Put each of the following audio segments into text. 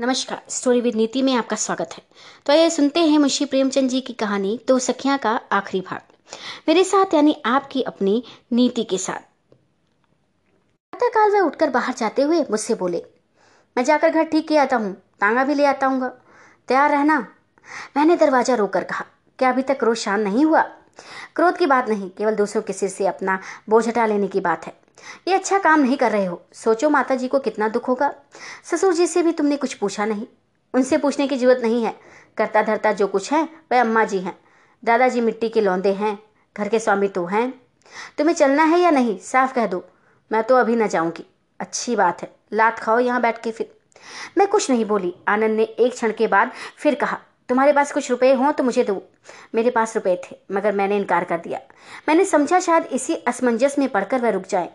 नमस्कार story with नीति में आपका स्वागत है। तो आइए सुनते हैं मुंशी प्रेमचंद जी की कहानी, दो सखियाँ का आखिरी भाग। मेरे साथ यानी आपकी अपनी नीति के साथ। काल वह उठकर बाहर जाते हुए मुझसे बोले, मैं जाकर घर ठीक किया आता हूँ, तांगा भी ले आता हूँ तैयार रहना? मैंने दरवाज़ा रोकर कहा, क्या अभी तक क्रोध शांत नहीं हुआ? क्रोध की बात नहीं, केवल दूसरों के सिर से अपना बोझ हटा लेने की बात है। ये अच्छा काम नहीं कर रहे हो। सोचो माता जी को कितना दुख होगा। ससुर जी से भी तुमने कुछ पूछा नहीं। उनसे पूछने की ज़रूरत नहीं है। करता धरता जो कुछ है, वह अम्मा जी हैं। दादाजी मिट्टी के लौंदे हैं। घर के स्वामी तो हैं। तुम्हें चलना है या नहीं, साफ़ कह दो। मैं तो अभी न जाऊँगी। अच्छी बात है। लात खाओ यहाँ बैठ के फिर। मैं कुछ नहीं बोली। आनंद ने एक क्षण के बाद फिर कहा तुम्हारे पास कुछ रुपए हों तो मुझे दो। मेरे पास रुपए थे, मगर मैंने इनकार कर दिया। मैंने समझा शायद इसी असमंजस में पढ़कर वह रुक जाए,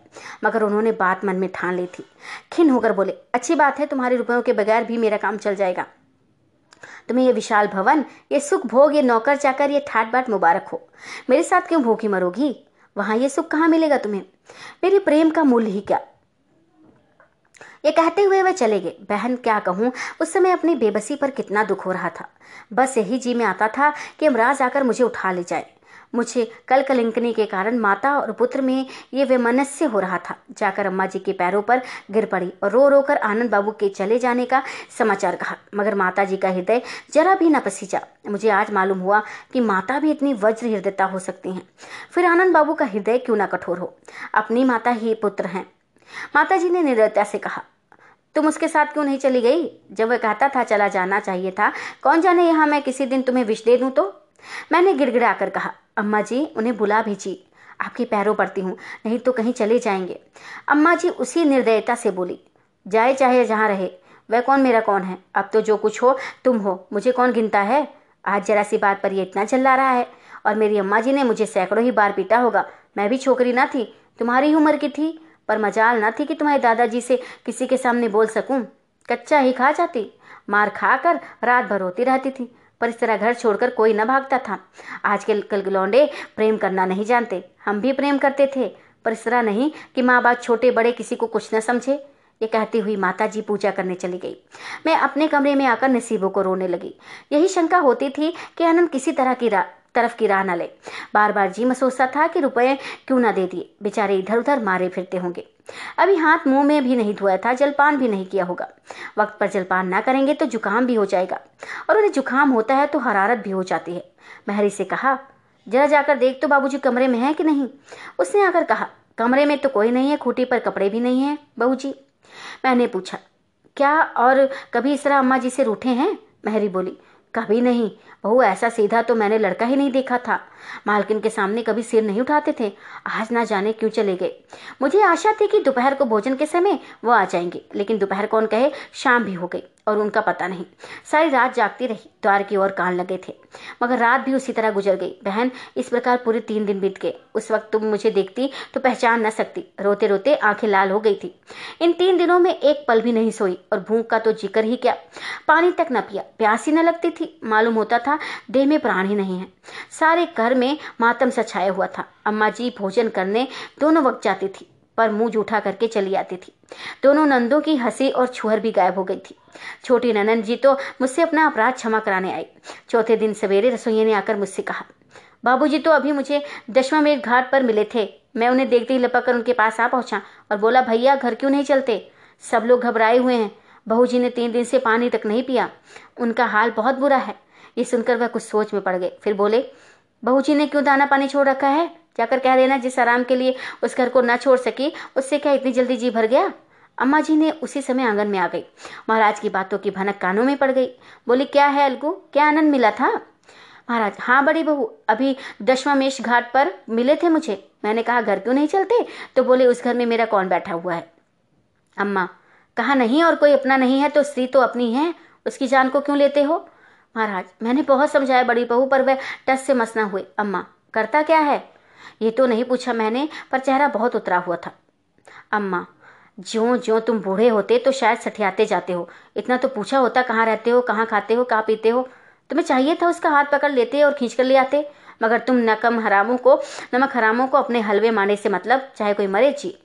मगर उन्होंने बात मन में ठान ली थी। खिन होकर बोले, अच्छी बात है, तुम्हारे रुपयों के बगैर भी मेरा काम चल जाएगा। तुम्हें ये विशाल भवन, ये सुख भोग, ये नौकर चाकर, ये ठाट बाट मुबारक हो। मेरे साथ क्यों भूखी मरोगी? वहाँ ये सुख कहाँ मिलेगा तुम्हें? मेरे प्रेम का मूल्य ही क्या? ये कहते हुए वह चले गए। बहन, क्या कहूँ, उस समय अपनी बेबसी पर कितना दुख हो रहा था। बस यही जी में आता था कि अमराज आकर मुझे उठा ले जाए। मुझे कल कलिंकनी के कारण माता और पुत्र में ये वैमनस्य हो रहा था। जाकर अम्मा जी के पैरों पर गिर पड़ी और रो रो कर आनंद बाबू के चले जाने का समाचार कहा। मगर माता जी का हृदय जरा भी न पसीजा मुझे आज मालूम हुआ कि माता भी इतनी वज्र हृदयता हो सकती हैं। फिर आनंद बाबू का हृदय क्यों ना कठोर हो? अपनी माता ही पुत्र हैं। माता जी ने निर्दयता से कहा तुम उसके साथ क्यों नहीं चली गई? जब वह कहता था, चला जाना चाहिए था, कौन जाने यहाँ मैं किसी दिन तुम्हें विष दे दूँ तो? मैंने गिड़गिड़ा कर कहा, अम्मा जी, उन्हें बुला भेजी। आपके पैरों पड़ती हूँ, नहीं तो कहीं चले जाएँगे। अम्मा जी उसी निर्दयता से बोली, जाए चाहे जहाँ रहे, वह कौन मेरा कौन है? अब तो जो कुछ हो, तुम हो। मुझे कौन गिनता है? आज जरा सी बात पर यह इतना चिल्ला रहा है। और मेरी अम्मा जी ने मुझे सैकड़ों ही बार पीटा होगा। मैं भी छोकरी ना थी, तुम्हारी उम्र की थी। पर मजाल ना थी कि तुम्हारे दादाजी से किसी के सामने बोल सकूँ। कच्चा ही खा जाती। मार खाकर रात भर रोती रहती थी, पर इस तरह घर छोड़कर कोई न भागता था। आज के कल लौंडे प्रेम करना नहीं जानते। हम भी प्रेम करते थे, पर इस तरह नहीं कि माँ बाप छोटे बड़े किसी को कुछ न समझे। ये कहती हुई माता जी पूजा करने चली गई। मैं अपने कमरे में आकर नसीबों को रोने लगी। यही शंका होती थी कि आनंद किसी तरह की तरफ़ की राह न ले। बार बार जी में सोचता था कि रुपए क्यों ना दे दिए। बेचारे इधर उधर मारे फिरते होंगे। अभी हाथ मुँह में भी नहीं धोया था, जलपान भी नहीं किया होगा। वक्त पर जलपान ना करेंगे तो जुकाम भी हो जाएगा। और उन्हें जुकाम होता है तो हरारत भी हो जाती है। महरी से कहा, जरा जाकर देख तो बाबूजी कमरे में है कि नहीं? उसने आकर कहा, कमरे में तो कोई नहीं है, खूटी पर कपड़े भी नहीं है बहू जी मैंने पूछा, क्या और कभी इस तरह अम्मा जी से रूठे हैं? महरी बोली कभी नहीं। बहू, ऐसा सीधा तो मैंने लड़का ही नहीं देखा था। मालकिन के सामने कभी सिर नहीं उठाते थे। आज ना जाने क्यों चले गए। मुझे आशा थी कि दोपहर को भोजन के समय वो आ जाएँगे, लेकिन दोपहर कौन कहे, शाम भी हो गई। और उनका पता नहीं। सारी रात जागती रही, द्वार की ओर कान लगे थे। मगर रात भी उसी तरह गुजर गई। बहन, इस प्रकार पूरे तीन दिन बीत गए। उस वक्त तुम मुझे देखती तो पहचान न सकती। रोते रोते आँखें लाल हो गई थी। इन तीन दिनों में एक पल भी नहीं सोई और भूख का तो ज़िक्र ही क्या। पानी तक न पिया, प्यासी न लगती थी। मालूम होता था, देह में प्राण ही नहीं है। सारे घर में मातम सा छाया हुआ था। अम्मा जी भोजन करने दोनों वक्त जाती थी, पर मुँह जूठा करके चली आती थी। दोनों नंदों की हँसी और छुहर भी गायब हो गई थी। छोटी ननन जी तो मुझसे अपना अपराध क्षमा कराने आई। चौथे दिन सवेरे रसोइया ने आकर मुझसे कहा, बाबूजी तो अभी मुझे दशमा घाट पर मिले थे। मैं उन्हें देखते ही लपक कर उनके पास आ पहुँचा और बोला, भैया, घर क्यों नहीं चलते? सब लोग घबराए हुए हैं। बहू जी ने तीन दिन से पानी तक नहीं पिया। उनका हाल बहुत बुरा है ये सुनकर वह कुछ सोच में पड़ गए। फिर बोले बहू जी ने क्यों दाना पानी छोड़ रखा है? जाकर कह देना, जिस आराम के लिए उस घर को ना छोड़ सकी, उससे क्या इतनी जल्दी जी भर गया? अम्मा जी ने उसी समय आँगन में आ गई। महाराज की बातों की भनक कानों में पड़ गई। बोली, क्या है अलगू? क्या आनंद मिला था? महाराज हाँ बड़ी बहू, अभी दशमामेश घाट पर मिले थे मुझे। मैंने कहा, घर क्यों नहीं चलते? तो बोले, उस घर में मेरा कौन बैठा हुआ है? अम्मा, कहा नहीं और कोई अपना नहीं है तो स्त्री तो अपनी है। उसकी जान को क्यों लेते हो? महाराज, मैंने बहुत समझाया बड़ी बहू पर वह टस से मसना हुए। अम्मा, करता क्या है? ये तो नहीं पूछा मैंने, पर चेहरा बहुत उतरा हुआ था। अम्मा ज्यो ज्यो तुम बूढ़े होते तो शायद सठियाते जाते हो। इतना तो पूछा होता कहाँ रहते हो, कहाँ खाते हो, कहाँ पीते हो। तुम्हें चाहिए था उसका हाथ पकड़ लेते और खींच कर ले आते। मगर तुम नकम हरामों को, नमक हरामों को अपने हलवे माने से मतलब चाहे कोई मरे जी।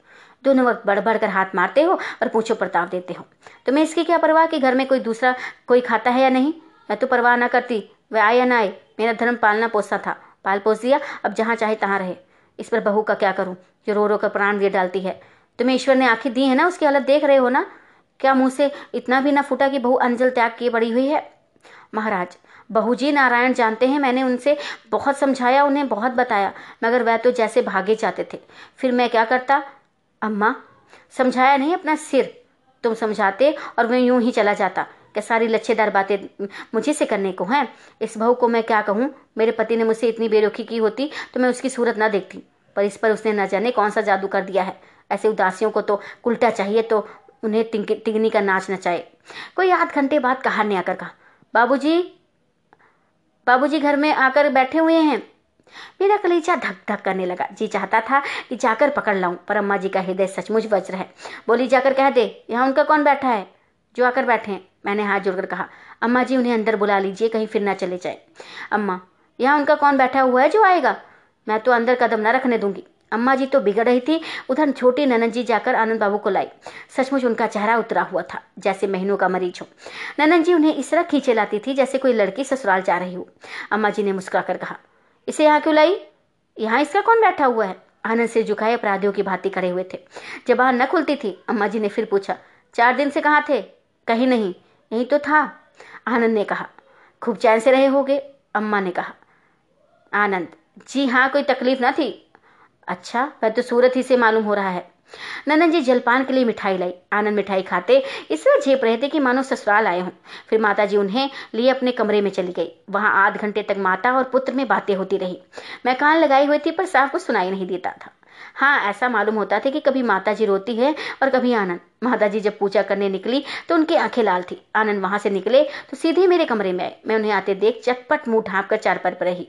दोनों वक्त बढ़ बढ़ कर हाथ मारते हो और पूछो प्रताप देते हो। तुम्हें इसकी क्या परवाह कि घर में कोई दूसरा कोई खाता है या नहीं? मैं तो परवाह ना करती वह आए या ना आए, मेरा धर्म पालना पोसता था। पाल पोस दिया, अब जहाँ चाहे तहाँ रहे। इस पर बहू का क्या करूँ? जो रो रो कर प्राण दे डालती है। तुम्हें ईश्वर ने आँखें दी है ना, उसकी हालत देख रहे हो ना? क्या मुँह से इतना भी ना फूटा कि बहू अंजल त्याग किए बड़ी हुई है? महाराज, बहू जी नारायण जानते हैं, मैंने उनसे बहुत समझाया, उन्हें बहुत बताया, मगर वह तो जैसे भागे जाते थे। फिर मैं क्या करता? अम्मा, समझाया नहीं अपना सिर? तुम समझाते और वह यूँ ही चला जाता। क्या सारी लच्छेदार बातें मुझे से करने को हैं? इस बहू को मैं क्या कहूँ? मेरे पति ने मुझसे इतनी बेरुखी की होती तो मैं उसकी सूरत ना देखती। पर इस पर उसने न जाने कौन सा जादू कर दिया है। ऐसे उदासियों को तो उल्टा चाहिए तो उन्हें टिंगनी का नाच नचाए। कोई आध घंटे बाद कहा ने आकर कहा, बाबूजी बाबूजी घर में आकर बैठे हुए हैं। मेरा कलेजा धक धक करने लगा। जी चाहता था कि जाकर पकड़ लाऊं, पर अम्मा जी का हृदय सचमुच बच रहा। है बोली, जाकर कह दे, यहाँ उनका कौन बैठा है? जो आकर बैठे हैं। मैंने हाथ जोड़कर कहा अम्मा जी उन्हें अंदर बुला लीजिए, कहीं फिर ना चले जाए। अम्मा, यहाँ उनका कौन बैठा हुआ है जो आएगा? मैं तो अंदर कदम न रखने दूँगी। अम्मा जी तो बिगड़ रही थी, उधर छोटी ननन जी जाकर आनंद बाबू को लाई। सचमुच उनका चेहरा उतरा हुआ था, जैसे महीनों का मरीज़ हो। ननन जी उन्हें इस तरह खींचे लाती थी, जैसे कोई लड़की ससुराल जा रही हो। अम्मा जी ने मुस्कुराकर कहा, इसे यहाँ क्यों लाई? यहाँ इसका कौन बैठा हुआ है? आनंद से झुकाए अपराधियों की भांति खड़े हुए थे। जब जबान न खुलती थी अम्मा जी ने फिर पूछा, चार दिन से कहाँ थे? कहीं नहीं, यही तो था। आनंद ने कहा, खूब चैन से रहे होगे? अम्मा ने कहा, आनंद, जी हाँ कोई तकलीफ़ ना थी? अच्छा वह तो सूरत ही से मालूम हो रहा है। ननन जी जलपान के लिए मिठाई लाई। आनंद मिठाई खाते इस इसलिए झेप रहे थे कि मानो ससुराल आए हों। फिर माता जी उन्हें लिए अपने कमरे में चली गई। वहाँ आध घंटे तक माता और पुत्र में बातें होती रही। मैं कान लगाई हुई थी पर साफ़ कुछ सुनाई नहीं देता था। हाँ ऐसा मालूम होता था कि कभी माता जी रोती है और कभी आनंद। माता जी जब पूजा करने निकली तो उनकी आँखें लाल थी। आनंद वहाँ से निकले तो सीधे मेरे कमरे में आए। मैं उन्हें आते देख चटपट मुँह ढांप कर चार पर रही।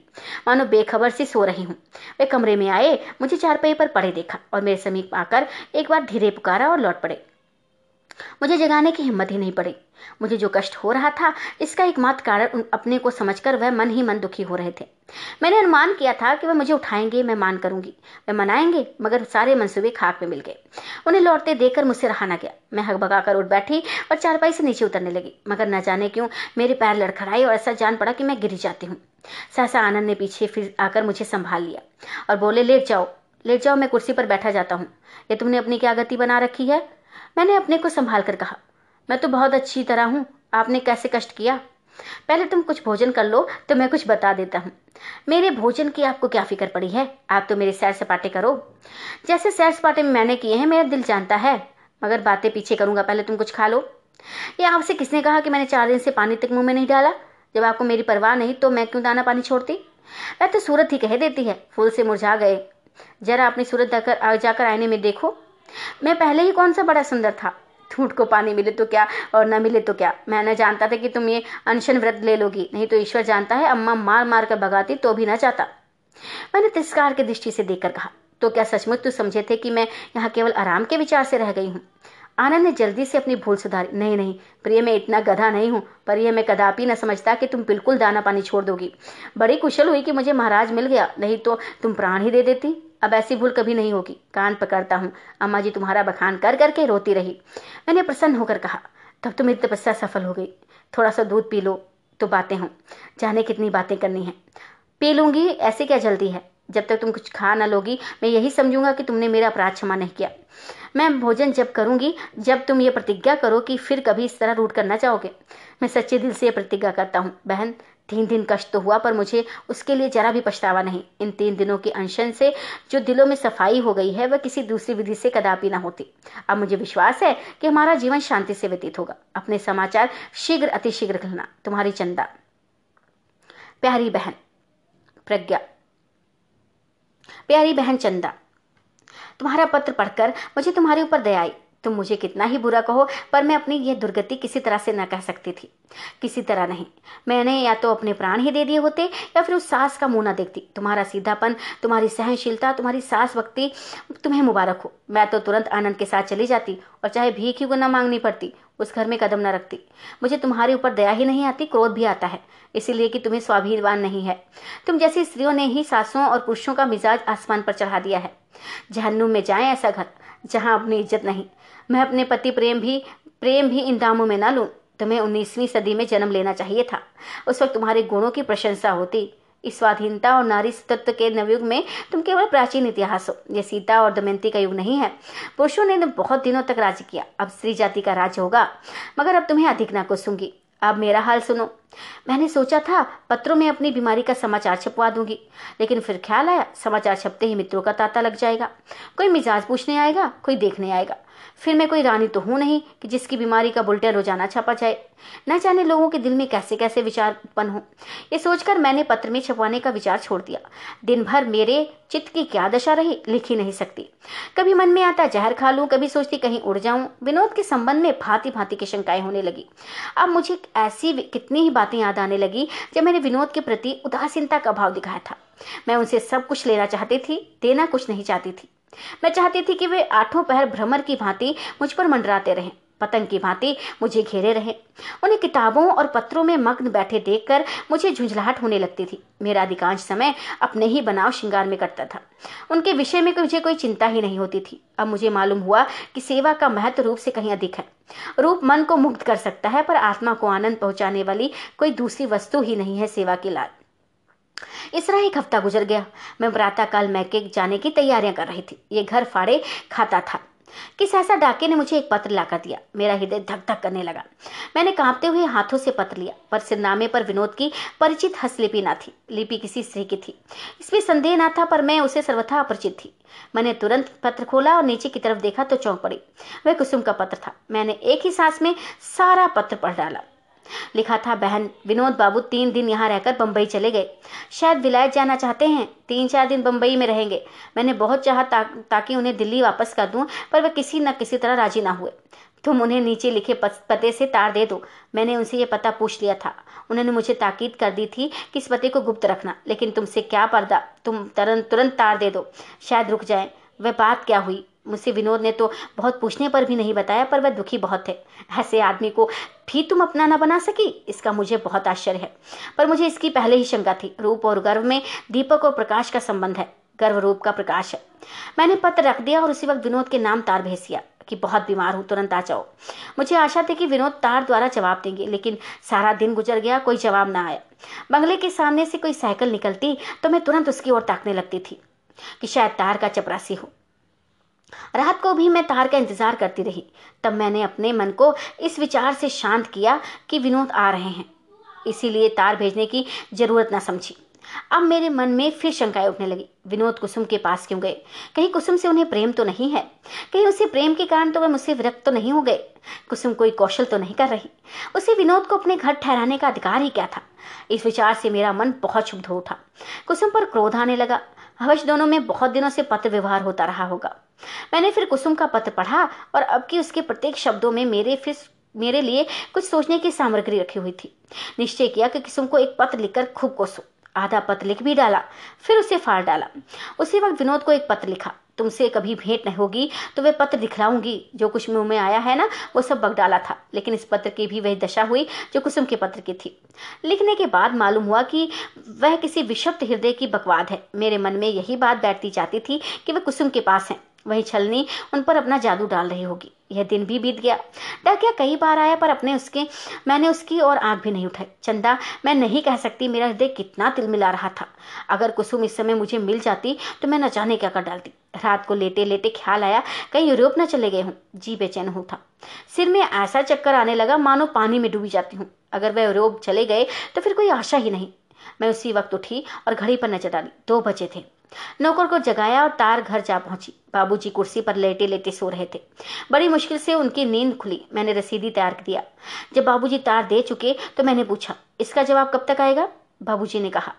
मानो बेखबर से सो रही हूँ। वे कमरे में आए, मुझे चारपाई पर पड़े देखा और मेरे समीप आकर एक बार धीरे पुकारा और लौट पड़े। मुझे जगाने की हिम्मत ही नहीं पड़ी। मुझे जो कष्ट हो रहा था, इसका एकमात्र कारण अपने को समझकर वह मन ही मन दुखी हो रहे थे। मैंने अनुमान किया था कि वह मुझे उठाएँगे, मैं मान करूँगी। वह मनाएँगे, मगर सारे मंसूबे खाक में मिल गए। उन्हें लौटते देखकर मुझसे रहा ना गया। मैं हकबगा कर उठ बैठी और चारपाई से नीचे उतरने लगी। मगर न जाने क्यों, मेरे पैर लड़खड़ाए और ऐसा जान पड़ा कि मैं गिर जाती हूँ। सहसा आनंद ने पीछे फिर आकर मुझे संभाल लिया और बोले, लेट जाओ लेट जाओ, मैं कुर्सी पर बैठा जाता हूँ। ये तुमने अपनी क्या गति बना रखी है? मैंने अपने को संभाल कर कहा, मैं तो बहुत अच्छी तरह हूँ, आपने कैसे कष्ट किया? पहले तुम कुछ भोजन कर लो तो मैं कुछ बता देता हूँ। मेरे भोजन की आपको क्या फ़िक्र पड़ी है? आप तो मेरे सैर सपाटे करो। जैसे सैर सपाटे मैंने किए हैं, मेरा दिल जानता है, मगर बातें पीछे करूँगा, पहले तुम कुछ खा लो। ये आपसे किसने कहा कि मैंने चार दिन से पानी तक मुँह में नहीं डाला? जब आपको मेरी परवाह नहीं तो मैं क्यों दाना पानी छोड़ती? वह तो सूरत ही कह देती है, फूल से मुरझा गए। जरा अपनी सूरत जाकर आईने में देखो। मैं पहले ही कौन सा बड़ा सुंदर था? ठूठ को पानी मिले तो क्या और न मिले तो क्या? मैंने जानता था कि तुम ये अनशन व्रत ले लोगी। नहीं तो ईश्वर जानता है, अम्मा मार मार कर भगाती तो भी ना चाहता मैंने तिरस्कार की दृष्टि से देखकर कहा तो क्या सचमुच तू समझे थे कि मैं यहाँ केवल आराम के विचार से रह गई हूँ? आनंद ने जल्दी से अपनी भूल सुधारी। नहीं नहीं, प्रिय, मैं इतना गधा नहीं हूँ, पर यह मैं कदापि न समझता कि तुम बिल्कुल दाना पानी छोड़ दोगी। बड़ी कुशल हुई कि मुझे महाराज मिल गया, नहीं तो तुम प्राण ही दे देती। अब ऐसी भूल कभी नहीं होगी। कान पकड़ता हूँ। अम्मा जी तुम्हारा बखान कर करके रोती रही। मैंने प्रसन्न होकर कहा, तब तो मेरी तपस्या सफल हो गई। थोड़ा सा दूध पी लो तो बातें हों। जाने कितनी बातें करनी है। पी लूँगी, ऐसे क्या जल्दी है? जब तक तुम कुछ खा ना लोगी, मैं यही समझूँगा कि तुमने मेरा अपराध क्षमा नहीं किया। मैं भोजन जब करूँगी, जब तुम ये प्रतिज्ञा करो कि फिर कभी इस तरह रूट करना चाहोगे मैं सच्चे दिल से ये प्रतिज्ञा करता हूँ। बहन तीन दिन कष्ट तो हुआ, पर मुझे उसके लिए जरा भी पछतावा नहीं। इन तीन दिनों के अनशन से जो दिलों में सफ़ाई हो गई है, वह किसी दूसरी विधि से कदापि ना होती। अब मुझे विश्वास है कि हमारा जीवन शांति से व्यतीत होगा। अपने समाचार शीघ्र, अतिशीघ्र कहना तुम्हारी चंदा। प्यारी बहन, प्रज्ञा। प्यारी बहन चंदा, तुम्हारा पत्र पढ़कर मुझे तुम्हारे ऊपर दया आई। तुम मुझे कितना ही बुरा कहो, पर मैं अपनी यह दुर्गति किसी तरह से न कह सकती थी। किसी तरह नहीं। मैंने या तो अपने प्राण ही दे दिए होते, या फिर उस सास का मुँह ना देखती। तुम्हारा सीधापन, तुम्हारी सहनशीलता, तुम्हारी सास वक्ति तुम्हें मुबारक हो। मैं तो तुरंत आनंद के साथ चली जाती, और चाहे भीख ही को न मांगनी पड़ती, उस घर में कदम न रखती। मुझे तुम्हारे ऊपर दया ही नहीं आती, क्रोध भी आता है, इसीलिए कि तुम्हें स्वाभिमान नहीं है। तुम जैसी स्त्रियों ने ही सासों और पुरुषों का मिजाज आसमान पर चढ़ा दिया है। जहन्नुम में जाए ऐसा घर, जहाँ अपनी इज़्ज़त नहीं। मैं अपने पति प्रेम भी प्रेम भी इन दामों में ना लूँ। तुम्हें उन्नीसवीं सदी में जन्म लेना चाहिए था। उस वक्त तुम्हारे गुणों की प्रशंसा होती। इस स्वाधीनता और नारी तत्व के नवयुग में तुम केवल प्राचीन इतिहास हो। यह सीता और दमयंती का युग नहीं है। पुरुषों ने बहुत दिनों तक राज्य किया। अब स्त्री जाति का राज्य होगा। मगर अब तुम्हें अधिक ना कुछ अब मेरा हाल सुनो। मैंने सोचा था, पत्रों में अपनी बीमारी का समाचार छपवा दूँगी। लेकिन फिर ख्याल आया, समाचार छपते ही मित्रों का तांता लग जाएगा। कोई मिजाज पूछने आएगा, कोई देखने आएगा। फिर मैं कोई रानी तो हूँ नहीं कि जिसकी बीमारी का बुलेटिन रोज़ाना छपा जाए। न जाने लोगों के दिल में कैसे कैसे विचार उत्पन्न हो। ये सोचकर मैंने पत्र में छपवाने का विचार छोड़ दिया। दिन भर मेरे चित्त की क्या दशा रही, लिख ही नहीं सकती। कभी मन में आता जहर खा लूँ, कभी सोचती कहीं उड़ जाऊँ। विनोद के संबंध में भांति भांति की शंकाएँ होने लगी। अब मुझे ऐसी कितनी ही बातें याद आने लगी, जब मैंने विनोद के प्रति उदासीनता का भाव दिखाया था। मैं उनसे सब कुछ लेना चाहती थी, देना कुछ नहीं चाहती थी। मैं चाहती थी कि वे आठों पहर भ्रमर की भांति मुझ पर मंडराते रहें, पतंग की भांति मुझे घेरे रहे। उन्हें किताबों और पत्रों में मग्न बैठे देखकर मुझे झुंझलाहट होने लगती थी। मेरा अधिकांश समय अपने ही बनाव श्रृंगार में करता था। उनके विषय में मुझे कोई चिंता ही नहीं होती थी। अब मुझे मालूम हुआ कि सेवा का महत्व रूप से कहीं अधिक है। रूप मन को मुक्त कर सकता है, पर आत्मा को आनंद पहुँचाने वाली कोई दूसरी वस्तु ही नहीं है सेवा की लाल। इस तरह एक हफ़्ता गुजर गया। मैं प्रातःकाल मैके जाने की तैयारियाँ कर रही थी। ये घर फाड़े खाता था। कि सहसा डाके ने मुझे एक पत्र लाकर दिया। मेरा हृदय धक धक करने लगा। मैंने कांपते हुए हाथों से पत्र लिया, पर सिरनामे पर विनोद की परिचित हस्तलिपि ना थी। लिपि किसी स्त्री की थी। इसमें संदेह ना था, पर मैं उसे सर्वथा अपरिचित थी। मैंने तुरंत पत्र खोला और नीचे की तरफ़ देखा तो चौंक पड़ी। वह कुसुम का पत्र था। मैंने एक ही सांस में सारा पत्र पढ़ डाला। लिखा था बहन विनोद बाबू तीन दिन यहाँ रहकर बम्बई चले गए। शायद विलायत जाना चाहते हैं तीन चार दिन बम्बई में रहेंगे। मैंने बहुत चाहा ता, ताकि उन्हें दिल्ली वापस कर दूँ पर वे किसी न किसी तरह राज़ी ना हुए। तुम उन्हें नीचे लिखे पते से तार दे दो। मैंने उनसे ये पता पूछ लिया था। उन्होंने मुझे ताकीद कर दी थी कि इस पते को गुप्त रखना लेकिन तुमसे क्या पर्दा? तुम तुरंत तुरंत तार दे दो। शायद रुक जाए। वह बात क्या हुई? मुझसे विनोद ने तो बहुत पूछने पर भी नहीं बताया, पर वह दुखी बहुत थे। ऐसे आदमी को भी तुम अपना ना बना सकी? इसका मुझे बहुत आश्चर्य है। पर मुझे इसकी पहले ही शंका थी। रूप और गर्व में दीपक और प्रकाश का संबंध है। गर्व रूप का प्रकाश है। मैंने पत्र रख दिया और उसी वक्त विनोद के नाम तार भेज दिया कि बहुत बीमार हूँ, तुरंत आ जाओ। मुझे आशा थी कि विनोद तार द्वारा जवाब देंगे, लेकिन सारा दिन गुजर गया, कोई जवाब ना आया। बंगले के सामने से कोई साइकिल निकलती तो मैं तुरंत उसकी ओर ताकने लगती थी कि शायद तार का चपरासी हो। रात को भी मैं तार का इंतज़ार करती रही। तब मैंने अपने मन को इस विचार से शांत किया कि विनोद आ रहे हैं। इसीलिए तार भेजने की ज़रूरत ना समझी। अब मेरे मन में फिर शंकाएँ उठने लगी। विनोद कुसुम के पास क्यों गए? कहीं कुसुम से उन्हें प्रेम तो नहीं है। कहीं उसे प्रेम के कारण तो वह मुझसे विरक्त तो नहीं हो गए। कुसुम कोई कौशल तो नहीं कर रही। उसे विनोद को अपने घर ठहराने का अधिकार ही क्या था? इस विचार से मेरा मन बहुत क्षुब्ध हो उठा। कुसुम पर क्रोध आने लगा। अवश्य दोनों में बहुत दिनों से पत्र व्यवहार होता रहा होगा। मैंने फिर कुसुम का पत्र पढ़ा और अब की उसके प्रत्येक शब्दों में मेरे फिर मेरे लिए कुछ सोचने की सामग्री रखी हुई थी। निश्चय किया कि कुसुम को एक पत्र लिखकर खूब कोसो। आधा पत्र लिख भी डाला, फिर उसे फाड़ डाला। उसी वक्त विनोद को एक पत्र लिखा। तुमसे कभी भेंट नहीं होगी तो वह पत्र दिखलाऊँगी। जो कुछ मुँह में आया है ना, वो सब बग डाला था। लेकिन इस पत्र की भी वह दशा हुई, जो कुसुम के पत्र की थी। लिखने के बाद मालूम हुआ कि वह किसी विषप्त हृदय की बकवाद है। मेरे मन में यही बात बैठती जाती थी कि वह कुसुम के पास है। वही छलनी उन पर अपना जादू डाल रही होगी। यह दिन भी बीत गया। डाकिया कई बार आया, पर अपने उसके, मैंने उसकी और आँख भी नहीं उठाई। चंदा, मैं नहीं कह सकती मेरा हृदय कितना तिल मिला रहा था। अगर कुसुम इस समय मुझे मिल जाती तो मैं न जाने क्या कर डालती। रात को लेटे लेटे ख्याल आया, कहीं यूरोप न चले गए हूँ। जी बेचैन हूँ था। सिर में ऐसा चक्कर आने लगा, मानो पानी में डूबी जाती हूँ। अगर वह यूरोप चले गए तो फिर कोई आशा ही नहीं। मैं उसी वक्त उठी और घड़ी पर नज़र डाली। दो बजे थे। नौकर को जगाया और तार घर जा पहुँची। बाबूजी कुर्सी पर लेटे लेटे सो रहे थे। बड़ी मुश्किल से उनकी नींद खुली। मैंने रसीदी तैयार दिया। जब बाबूजी तार दे चुके तो मैंने पूछा, इसका जवाब कब तक आएगा? बाबूजी ने कहा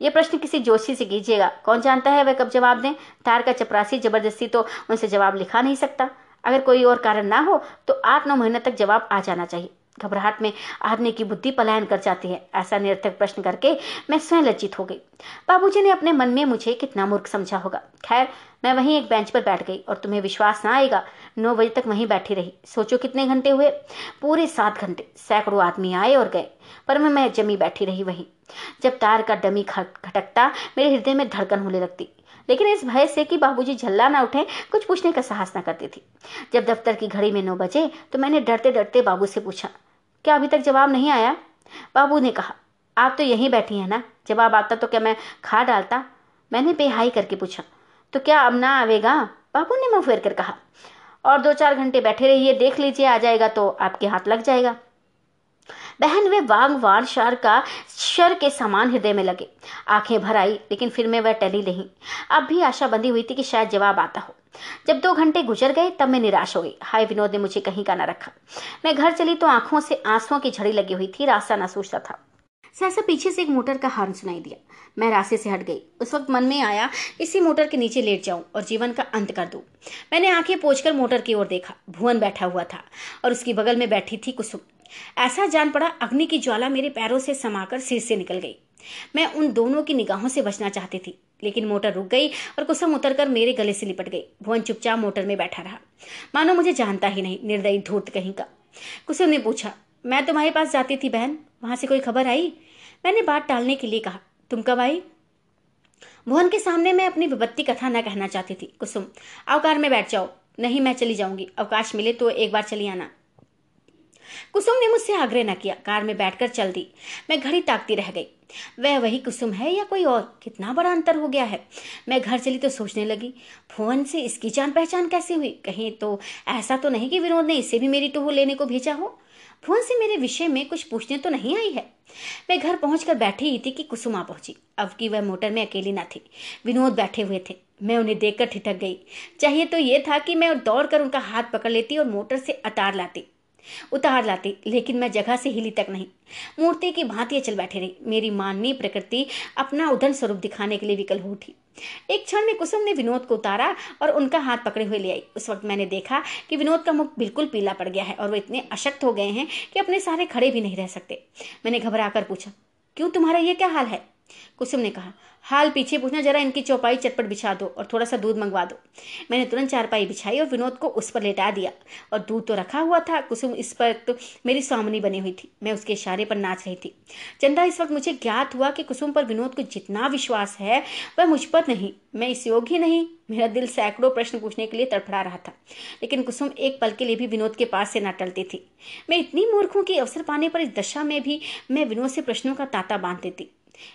यह प्रश्न किसी जोशी से कीजिएगा। कौन जानता है वह कब जवाब दें? तार का चपरासी ज़बरदस्ती तो उनसे जवाब लिखा नहीं सकता। अगर कोई और कारण ना हो तो आठ नौ महीने तक जवाब आ जाना चाहिए। घबराहट में आदमी की बुद्धि पलायन कर जाती है, ऐसा निरर्थक प्रश्न करके मैं स्वयं लज्जित हो गई। बाबूजी ने अपने मन में मुझे कितना मूर्ख समझा होगा। खैर, मैं वहीं एक बेंच पर बैठ गई और तुम्हें विश्वास ना आएगा, नौ बजे तक वहीं बैठी रही। सोचो कितने घंटे हुए? पूरे सात घंटे। सैकड़ों आदमी आए और गए, पर मैं मैं जमी बैठी रही वहीं। जब तार का डमी खटकता, मेरे हृदय में धड़कन होने लगती। लेकिन इस भय से कि बाबूजी झल्ला ना उठे, कुछ पूछने का साहस ना करती थी। जब दफ्तर की घड़ी में नौ बजे तो मैंने डरते डरते बाबू से पूछा, क्या अभी तक जवाब नहीं आया? बाबू ने कहा, आप तो यहीं बैठी हैं ना, जवाब आता तो क्या मैं खा डालता? मैंने बेहाई करके पूछा तो क्या अब ना आवेगा? बाबू ने मुँह फेर कर कहा, और दो चार घंटे बैठे रहिए, देख लीजिए, आ जाएगा तो आपके हाथ लग जाएगा। बहन वे वाग वार शार का शर के समान हृदय में लगे। आँखें भर आई, लेकिन फिर में वह टली नहीं। अब भी आशा बंधी हुई थी कि शायद जवाब आता हो। जब दो घंटे गुजर गए, तब मैं निराश हो गई। हाय विनोद ने मुझे कहीं का ना रखा। मैं घर चली तो आँखों से आंसुओं की झड़ी लगी हुई थी, रास्ता ना सोचता था। सहसा पीछे से एक मोटर का हॉर्न सुनाई दिया। मैं रास्ते से हट गई। उस वक्त मन में आया, इसी मोटर के नीचे लेट जाऊँ और जीवन का अंत कर दूँ। मैंने आँखें पोछकर मोटर की ओर देखा। भुवन बैठा हुआ था और उसकी बगल में बैठी थी कुसुम। ऐसा जान पड़ा अग्नि की ज्वाला मेरे पैरों से समाकर सिर से निकल गई। मैं उन दोनों की निगाहों से बचना चाहती थी, लेकिन मोटर रुक गई और कुसुम उतरकर मेरे गले से लिपट गई। भुवन चुपचाप मोटर में बैठा रहा। मानो मुझे जानता ही नहीं, निर्दयी धूर्त कहीं का। कुसुम ने पूछा, मैं तुम्हारे पास जाती थी बहन? वहाँ से कोई खबर आई? मैंने बात टालने के लिए कहा, तुम कब आई? भुवन के सामने मैं अपनी विपत्ति कथा न कहना चाहती थी। कुसुम, अवकार में बैठ जाओ, नहीं मैं चली जाऊँगी। अवकाश मिले तो एक बार चली आना। कुसुम ने मुझसे आग्रह न किया। कार में बैठकर चल दी। मैं घड़ी ताकती रह गई। वह वही कुसुम है या कोई और? कितना बड़ा अंतर हो गया है। मैं घर चली तो सोचने लगी, फ़ोन से इसकी जान पहचान कैसे हुई? कहीं तो ऐसा तो नहीं कि विनोद ने इसे भी मेरी टूह लेने को भेजा हो। फ़ोन से मेरे विषय में कुछ पूछने तो नहीं आई है। मैं घर पहुंचकर बैठी ही थी कि कुसुम आ पहुँची। अब की वह मोटर में अकेली ना थी। विनोद बैठे हुए थे। मैं उन्हें देखकर ठिठक गई। चाहिए तो यह था कि मैं दौड़ कर उनका हाथ पकड़ लेती और मोटर से अतार लाती। उतार लाती, लेकिन मैं जगह से हिली तक नहीं। मूर्ति की भांति चल बैठे रही। मेरी माननीय प्रकृति अपना उदन स्वरूप दिखाने के लिए विकल हो उठी। एक क्षण में कुसुम ने विनोद को उतारा और उनका हाथ पकड़े हुए ले आई। उस वक्त मैंने देखा कि विनोद का मुख बिल्कुल पीला पड़ गया है और वो इतने अशक्त हो गए हैं कि अपने सारे खड़े भी नहीं रह सकते। मैंने घबरा कर पूछा, क्यों तुम्हारा ये क्या हाल है? कुसुम ने कहा, हाल पीछे पूछना, जरा इनकी चौपाई चटपट बिछा दो और थोड़ा सा दूध मंगवा दो। मैंने तुरंत चारपाई बिछाई और विनोद को उस पर लेटा दिया और दूध तो रखा हुआ था कुसुम इस पर तो मेरी स्वामनी बनी हुई थी। मैं उसके इशारे पर नाच रही थी। चंदा, इस वक्त मुझे ज्ञात हुआ कि कुसुम पर विनोद को जितना विश्वास है, वह मुझ पर नहीं। मैं इस योग्य नहीं। मेरा दिल सैकड़ों प्रश्न पूछने के लिए तड़फड़ा रहा था। लेकिन कुसुम एक पल के लिए भी विनोद के पास से न टलती थी। मैं इतनी मूर्ख हूँ कि अवसर पाने पर इस दशा में भी मैं विनोद से प्रश्नों का तांता बाँध देती।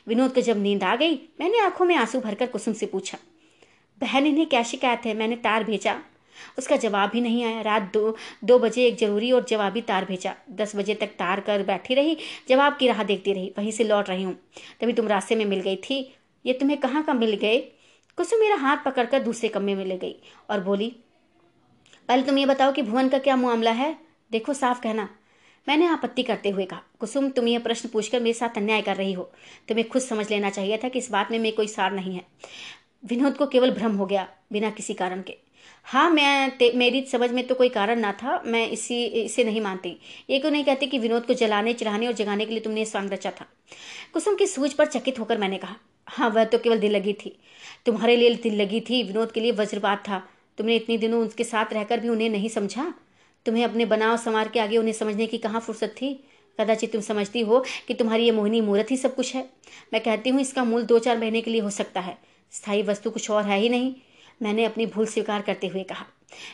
विनोद को जब नींद आ गई, मैंने आँखों में आँसू भरकर कुसुम से पूछा, बहन, इन्हें क्या शिकायत है? मैंने तार भेजा। उसका जवाब भी नहीं आया। रात दो दो बजे एक ज़रूरी और जवाबी तार भेजा। दस बजे तक तार कर बैठी रही, जवाब की राह देखती रही, वहीं से लौट रही हूँ। तभी तुम रास्ते में मिल गई थी। ये तुम्हें कहाँ का मिल गए? कुसुम मेरा हाथ पकड़कर दूसरे कमरे में ले गई और बोली पहले तुम ये बताओ कि भुवन का क्या मामला है? देखो साफ़ कहना। मैंने आपत्ति करते हुए कहा, कुसुम, तुम यह प्रश्न पूछकर मेरे साथ अन्याय कर रही हो। तुम्हें खुद समझ लेना चाहिए था कि इस बात में मेरे कोई सार नहीं है। विनोद को केवल भ्रम हो गया, बिना किसी कारण के। हाँ मैं मेरी समझ में तो कोई कारण ना था, मैं इसी, इसे नहीं मानती। ये क्यों नहीं कहती कि विनोद को जलाने, चढ़ाने और जगाने के लिए तुमने स्वांग रचा था? कुसुम की सूझ पर चकित होकर मैंने कहा हाँ वह तो केवल दिल लगी थी। तुम्हारे लिए दिल लगी थी, विनोद के लिए वज्रपात था। तुमने इतनी दिनों उनके साथ रहकर भी उन्हें नहीं समझा? तुम्हें अपने बनाव संवार के आगे उन्हें समझने की कहाँ फुर्सत थी? कदाचित तुम समझती हो कि तुम्हारी ये मोहिनी मूर्त ही सब कुछ है। मैं कहती हूँ, इसका मूल दो चार महीने के लिए हो सकता है। स्थायी वस्तु कुछ और है ही नहीं, मैंने अपनी भूल स्वीकार करते हुए कहा।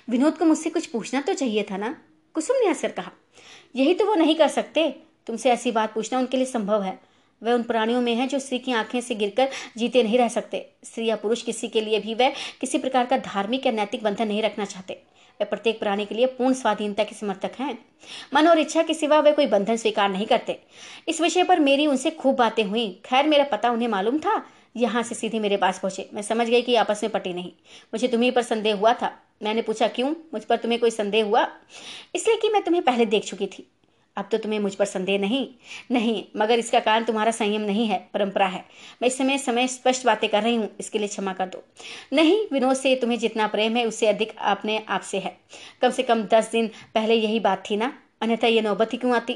विनोद को मुझसे कुछ पूछना तो चाहिए था ना? कुसुम ने हंसकर कहा। यही तो वो नहीं कर सकते। तुमसे ऐसी बात पूछना उनके लिए संभव है। वह उन प्राणियों में है जो स्त्री की आँखें से गिरकर जीते नहीं रह सकते। स्त्री या पुरुष किसी के लिए भी वह किसी प्रकार का धार्मिक या नैतिक बंधन नहीं रखना चाहते। वे प्रत्येक प्राणी के लिए पूर्ण स्वाधीनता के समर्थक हैं। मन और इच्छा के सिवा वे कोई बंधन स्वीकार नहीं करते। इस विषय पर मेरी उनसे खूब बातें हुई। खैर, मेरा पता उन्हें मालूम था। यहाँ से सीधे मेरे पास पहुँचे। मैं समझ गई कि आपस में पटी नहीं। मुझे तुम्ही पर संदेह हुआ था। मैंने पूछा, क्यों? मुझ पर तुम्हें कोई संदेह हुआ? इसलिए कि मैं तुम्हें पहले देख चुकी थी। अब तो तुम्हें मुझ पर संदेह नहीं। नहीं, मगर इसका कारण तुम्हारा संयम नहीं है, परंपरा है। मैं इस समय समय स्पष्ट बातें कर रही हूँ, इसके लिए क्षमा कर दो। नहीं, विनोद से तुम्हें जितना प्रेम है, उससे अधिक अपने आप से है। कम से कम दस दिन पहले यही बात थी ना? अन्यथा ये नौबत ही क्यों आती?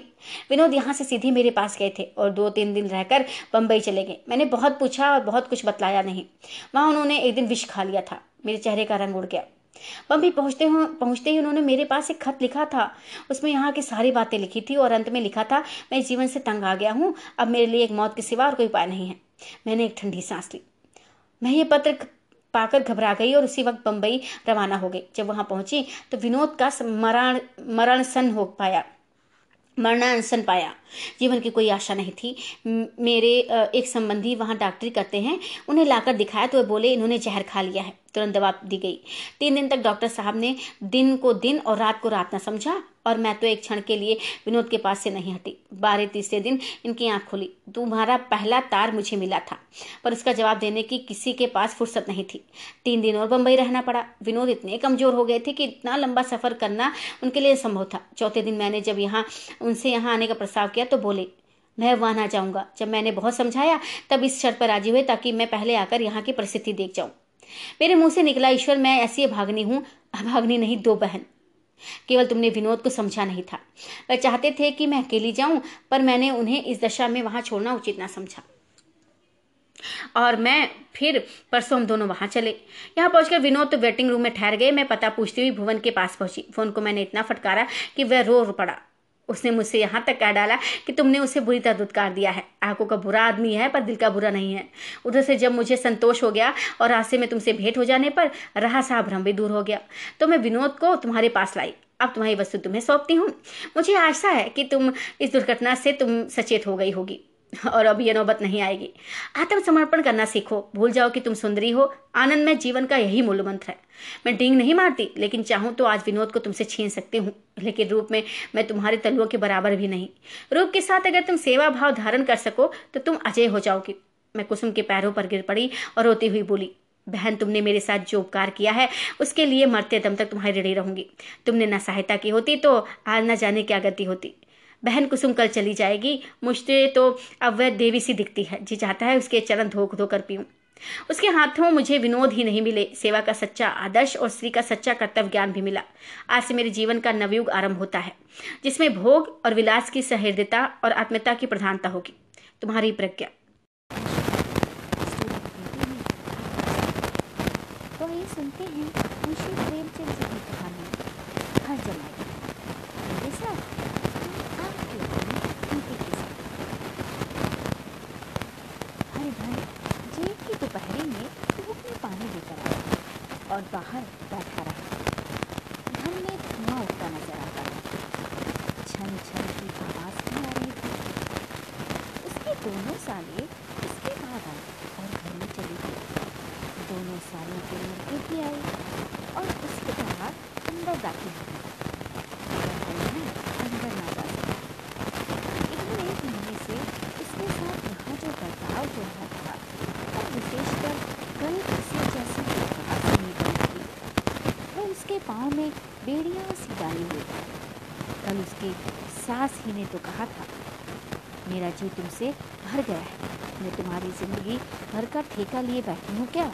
विनोद यहाँ से सीधे मेरे पास गए थे और दो तीन दिन रहकर बम्बई चले गए। मैंने बहुत पूछा और बहुत कुछ बतलाया नहीं। वहाँ उन्होंने एक दिन विष खा लिया था। मेरे चेहरे का रंग उड़ गया। बम्बई पहुँचते हुए पहुँचते ही उन्होंने मेरे पास एक खत लिखा था। उसमें यहाँ की सारी बातें लिखी थी और अंत में लिखा था, मैं जीवन से तंग आ गया हूँ, अब मेरे लिए एक मौत के सिवा और कोई उपाय नहीं है। मैंने एक ठंडी सांस ली। मैं ये पत्र पाकर घबरा गई और उसी वक्त बम्बई रवाना हो गई। जब वहाँ पहुँची तो विनोद का मरण मरण सन हो पाया मरणानसन पाया। जीवन की कोई आशा नहीं थी। मेरे एक संबंधी वहाँ डॉक्टरी करते हैं, उन्हें लाकर दिखाया तो वे बोले, इन्होंने जहर खा लिया है। तुरंत दवा दी गई। तीन दिन तक डॉक्टर साहब ने दिन को दिन और रात को रात न समझा, और मैं तो एक क्षण के लिए विनोद के पास से नहीं हटी। बारह, तीसरे दिन इनकी आँख खुली। तुम्हारा पहला तार मुझे मिला था, पर उसका जवाब देने की किसी के पास फुर्सत नहीं थी। तीन दिन और बम्बई रहना पड़ा। विनोद इतने कमज़ोर हो गए थे कि इतना लंबा सफ़र करना उनके लिए संभव था। चौथे दिन मैंने जब यहाँ, उनसे यहाँ आने का प्रस्ताव किया तो बोले, मैं वहाँ ना जाऊँगा। जब मैंने बहुत समझाया, तब इस शर्त पर राज़ी हुए ताकि मैं पहले आकर यहाँ की परिस्थिति देख जाऊँ। मेरे मुँह से निकला, ईश्वर, मैं ऐसी भागनी हूँ भागनी नहीं, दो बहन। केवल तुमने विनोद को समझा नहीं था। वह चाहते थे कि मैं अकेली जाऊँ, पर मैंने उन्हें इस दशा में वहाँ छोड़ना उचित ना समझा। और मैं फिर परसों हम दोनों वहाँ चले। यहाँ पहुंचकर विनोद तो वेटिंग रूम में ठहर गए। मैं पता पूछती हुई भुवन के पास पहुँची। फ़ोन को मैंने इतना फटकारा कि वह रो पड़ा। उसने मुझसे यहाँ तक कह डाला कि तुमने उसे बुरी तरह दुदकार दिया है। आँखों का बुरा आदमी है, पर दिल का बुरा नहीं है। उधर से जब मुझे संतोष हो गया और रास्ते में तुमसे भेंट हो जाने पर रहा सा भ्रम भी दूर हो गया तो मैं विनोद को तुम्हारे पास लाई। अब तुम्हारी वस्तु तुम्हें सौंपती हूँ। मुझे आशा है कि तुम इस दुर्घटना से तुम सचेत हो गई होगी। और अब यह नौबत नहीं आएगी। आत्मसमर्पण करना सीखो। भूल जाओ कि तुम सुंदरी हो। आनंद में जीवन का यही मूल मंत्र है। मैं डींग नहीं मारती, लेकिन चाहूँ तो आज विनोद को तुमसे छीन सकती हूँ। लेकिन रूप में मैं तुम्हारे तलुओं के बराबर भी नहीं। रूप के साथ अगर तुम सेवा भाव धारण कर सको तो तुम अजय हो जाओगी। मैं कुसुम के पैरों पर गिर पड़ी और रोती हुई बोली, बहन, तुमने मेरे साथ जो उपकार किया है, उसके लिए मरते दम तक तुम्हारी ऋणी रहूँगी। तुमने न सहायता की होती तो आज न जाने क्या गति होती। बहन कुसुम कल चली जाएगी। मुझसे तो अब वह देवी सी दिखती है, जी चाहता है उसके चरण धोख कर पीऊँ। उसके हाथों मुझे विनोद ही नहीं मिले। सेवा का सच्चा आदर्श और स्त्री का सच्चा कर्तव्य ज्ञान भी मिला। आज से मेरे जीवन का नवयुग आरंभ होता है, जिसमें भोग और विलास की सहृदयता और आत्मता की प्रधानता होगी। तुम्हारी प्रज्ञा तो ये सुनते हैं मुंशी प्रेमचंद जी की कहानी हर जमाए मेरे साथ और बाहर बैठा रहा घर में धुआँ उठता नज़र आता था छन छन की आवाज़ भी आ रही थी उसके दोनों साले उसके बाद आए और घर में चली गई दोनों सालों के लड़के भी आए और उसके बाद अंदर दाखिल हो गए अंदर ना जा इधर एक महीने से उसके साथ यहाँ जो बर्ताव हो रहा था और विशेषकर कल किसी जैसी उसके पाँव में बेड़ियाँ सी डाली हुई कल उसके सास ही ने तो कहा था मेरा तुमसे भर गया है। मैं तुम्हारी ज़िंदगी भर का ठेका लिए बैठी हूँ क्या?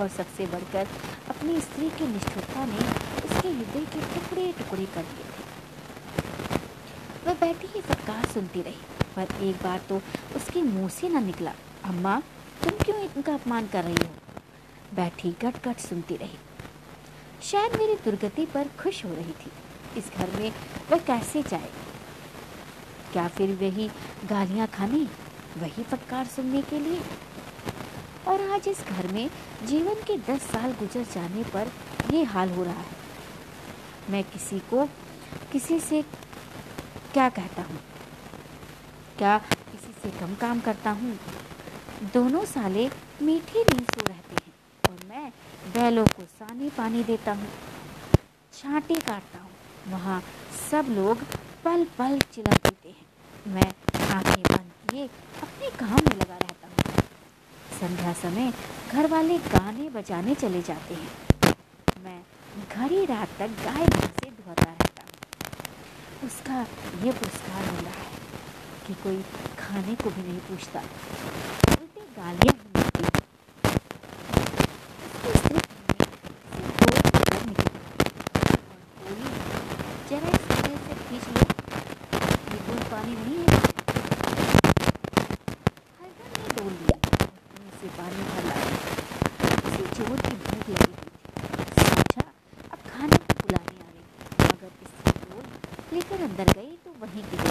और सबसे बढ़कर अपनी स्त्री की निष्ठुरता ने उसके हृदय के टुकड़े टुकड़े कर दिए थे। वह बैठी ही फटकार सुनती रही, पर एक बार तो उसके मुँह से न निकला, अम्मा, तुम क्यों इनका अपमान कर रही हो? बैठी गट गट सुनती रही। शायद मेरी दुर्गति पर खुश हो रही थी। इस घर में वह कैसे जाए क्या फिर वही गालियाँ खाने, वही फटकार सुनने के लिए? और आज इस घर में जीवन के दस साल गुजर जाने पर यह हाल हो रहा है। मैं किसी को, किसी से क्या कहता हूँ? क्या किसी से कम काम करता हूँ? दोनों साले मीठी नींद सो रहते हैं और मैं बैलों को सानी पानी देता हूँ। छांटे काटता हूँ। वहाँ सब लोग पल पल चिल्ला देते हैं मैं आँखें बंद किए अपने काम में लगा रहता हूँ। संध्या समय घर वाले गाने बजाने चले जाते हैं। मैं घड़ी रात तक गाय से धोता रहता हूँ। उसका ये पुरस्कार मिला है कि कोई खाने को भी नहीं पूछता। उल्टे गालियाँ जरा इस से खींच लो पानी भर लाया उसे ज़ोर की भूख लगी हुई थी सोचा अब खाने को बुलाने आ गई मगर इससे ज़ोर लेकर अंदर गई तो वहीं की गई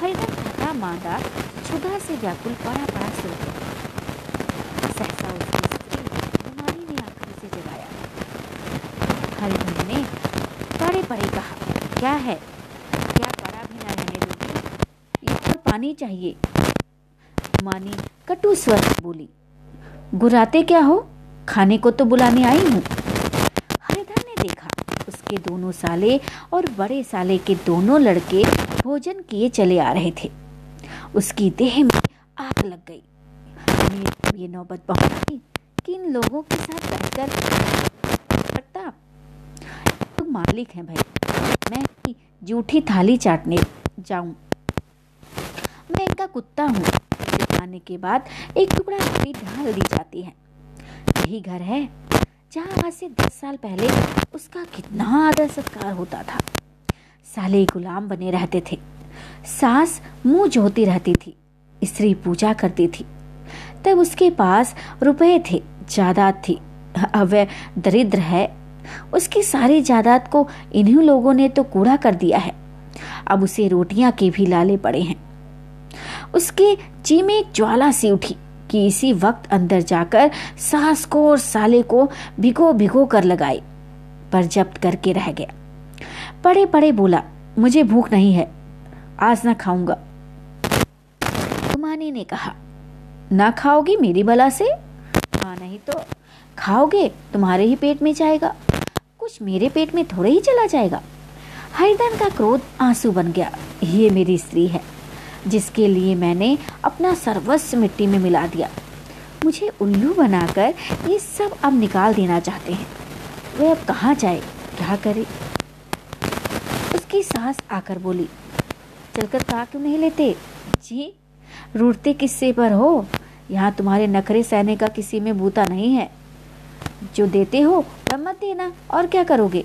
हरिदम थका मांदा क्षुधा से व्याकुल पड़ा पड़ा सो गया। सहसा उसकी स्त्री कुमारी ने आकर उसे जगाया। हरिधन ने पड़े पड़े कहा, क्या है? क्या पड़ा भी ना रहने दोगी यहाँ पानी चाहिए? मानी कटु स्वर बोली, गुराते क्या हो? खाने को तो बुलाने आई हूँ। हरिधर ने देखा, उसके दोनों साले और बड़े साले के दोनों लड़के भोजन किए चले आ रहे थे। उसकी देह में आग लग गई। ये नौबत पहुँची कि इन लोगों के साथ रहकर सकता तुम मालिक हैं भाई, मैं जूठी थाली चाटने जाऊँ। मैं इनका कुत्ता हूँ खाने के बाद एक टुकड़ा रोटी ढाल दी जाती है। यही घर है, जहाँ आज से दस साल पहले उसका कितना आदर सत्कार होता था। साले गुलाम बने रहते थे। सास मुँह जोती रहती थी, स्त्री पूजा करती थी। तब उसके पास रुपए थे, जायदाद थी। अब वह दरिद्र है। उसकी सारी जायदाद को इन्हीं लोगों ने तो कूड़ा कर दिया है। अब उसे रोटियाँ के भी लाले पड़े हैं। उसके जी में एक ज्वाला सी उठी कि इसी वक्त अंदर जाकर सास को और साले को भिगो भिगो कर लगाए, पर जब्त करके रह गया। पड़े पड़े बोला, मुझे भूख नहीं है। आज ना खाऊँगा। कुमानी ने कहा, ना खाओगी मेरी बला से? हाँ नहीं तो खाओगे, तुम्हारे ही पेट में जाएगा। कुछ मेरे पेट में थोड़े ही चला जाएगा। हरिदन का क्रोध आँसू बन गया। ये मेरी स्त्री है, जिसके लिए मैंने अपना सर्वस्व मिट्टी में मिला दिया। मुझे उल्लू बनाकर ये सब अब निकाल देना चाहते हैं। वे अब कहाँ जाए? क्या करे? उसकी सास आकर बोली चलकर कहा क्यों नहीं लेते? जी रूटते किस्से पर हो। यहाँ तुम्हारे नखरे सहने का किसी में बूता नहीं है। जो देते हो, तब मत देना। और क्या करोगे?